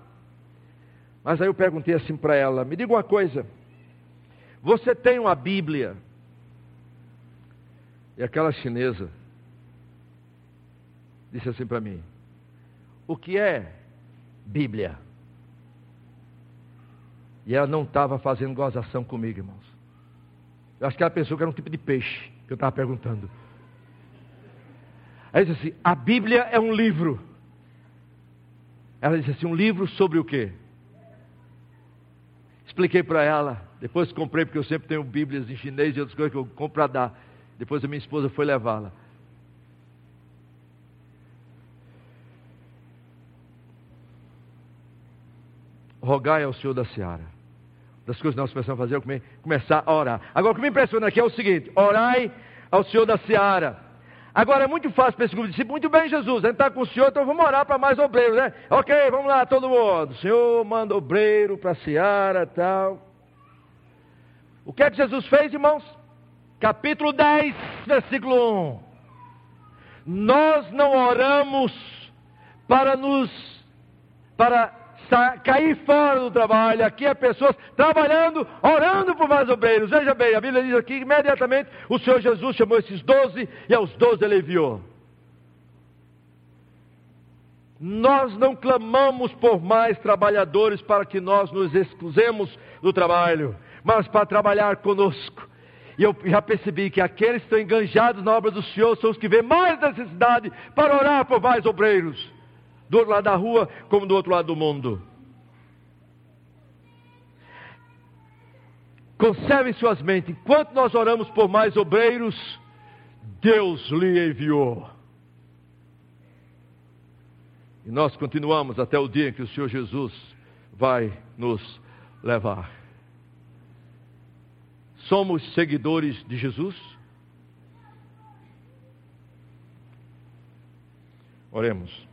Speaker 1: Mas aí eu perguntei assim para ela, me diga uma coisa, você tem uma Bíblia? E aquela chinesa disse assim para mim, o que é Bíblia? E ela não estava fazendo gozação comigo, irmãos. Eu acho que ela pensou que era um tipo de peixe que eu estava perguntando. Aí disse assim: a Bíblia é um livro. Ela disse assim: um livro sobre o quê? Expliquei para ela. Depois comprei, porque eu sempre tenho Bíblias em chinês e outras coisas que eu compro para dar. Depois a minha esposa foi levá-la. rogai ao Senhor da Seara. Das coisas que nós precisamos fazer é começar a orar. Agora, o que me impressiona aqui é o seguinte: orai ao Senhor da Seara. Agora é muito fácil para esse grupo de discípulos, muito bem, Jesus, a gente está com o Senhor, então vamos orar para mais obreiros, né? Ok, vamos lá, todo mundo. O Senhor manda obreiro para a Seara tal. O que é que Jesus fez, irmãos? Capítulo 10, versículo 1. Nós não oramos para nos, para cair fora do trabalho. Aqui é pessoas trabalhando, orando por mais obreiros. Veja bem, a Bíblia diz aqui imediatamente o Senhor Jesus chamou esses doze e aos doze ele enviou. Nós não clamamos por mais trabalhadores para que nós nos excusemos do trabalho, mas para trabalhar conosco. E eu já percebi que aqueles que estão enganjados na obra do Senhor são os que vêem mais necessidade para orar por mais obreiros do outro lado da rua como do outro lado do mundo. Conservem suas mentes, enquanto nós oramos por mais obreiros, Deus lhe enviou. E nós continuamos até o dia em que o Senhor Jesus vai nos levar. Somos seguidores de Jesus? Oremos.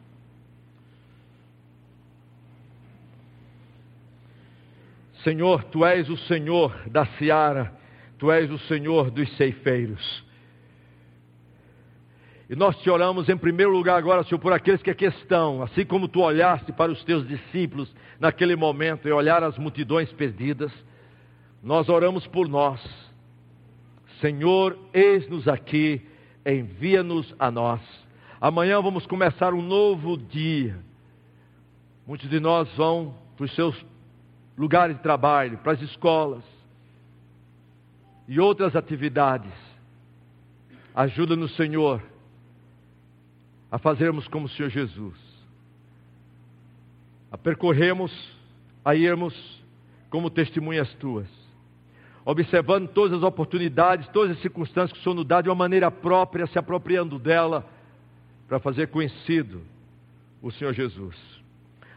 Speaker 1: Senhor, tu és o Senhor da seara, tu és o Senhor dos ceifeiros. E nós te oramos em primeiro lugar agora, Senhor, por aqueles que aqui estão, assim como tu olhaste para os teus discípulos naquele momento e olhar as multidões perdidas, nós oramos por nós. Senhor, eis-nos aqui, envia-nos a nós. Amanhã vamos começar um novo dia. Muitos de nós vão para os seus lugares de trabalho, para as escolas e outras atividades. Ajuda-nos, Senhor, a fazermos como o Senhor Jesus, a percorrermos, a irmos como testemunhas tuas, observando todas as oportunidades, todas as circunstâncias que o Senhor nos dá de uma maneira própria, se apropriando dela, para fazer conhecido o Senhor Jesus.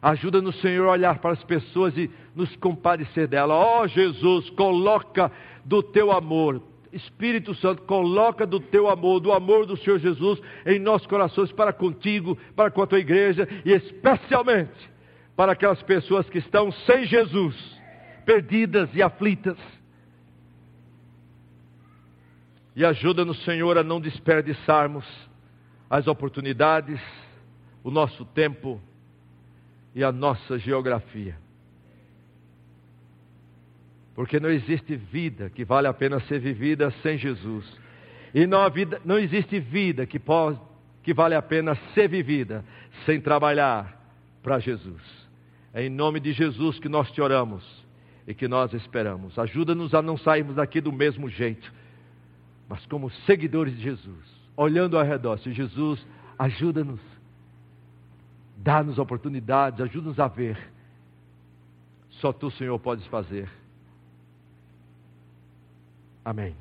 Speaker 1: Ajuda-nos, Senhor, a olhar para as pessoas e nos compadecer dela. Ó oh, Jesus, coloca do teu amor, Espírito Santo, coloca do teu amor, do amor do Senhor Jesus em nossos corações para contigo, para com a tua igreja e especialmente para aquelas pessoas que estão sem Jesus, perdidas e aflitas. E ajuda-nos, Senhor, a não desperdiçarmos as oportunidades, o nosso tempo e a nossa geografia. Porque não existe vida que vale a pena ser vivida sem Jesus. E não, vida, não existe vida que, pode, que vale a pena ser vivida sem trabalhar para Jesus. É em nome de Jesus que nós te oramos e que nós esperamos. Ajuda-nos a não sairmos daqui do mesmo jeito, mas como seguidores de Jesus, olhando ao redor. Se Jesus, ajuda-nos, dá-nos oportunidades, ajuda-nos a ver. Só tu, Senhor, podes fazer. Amém.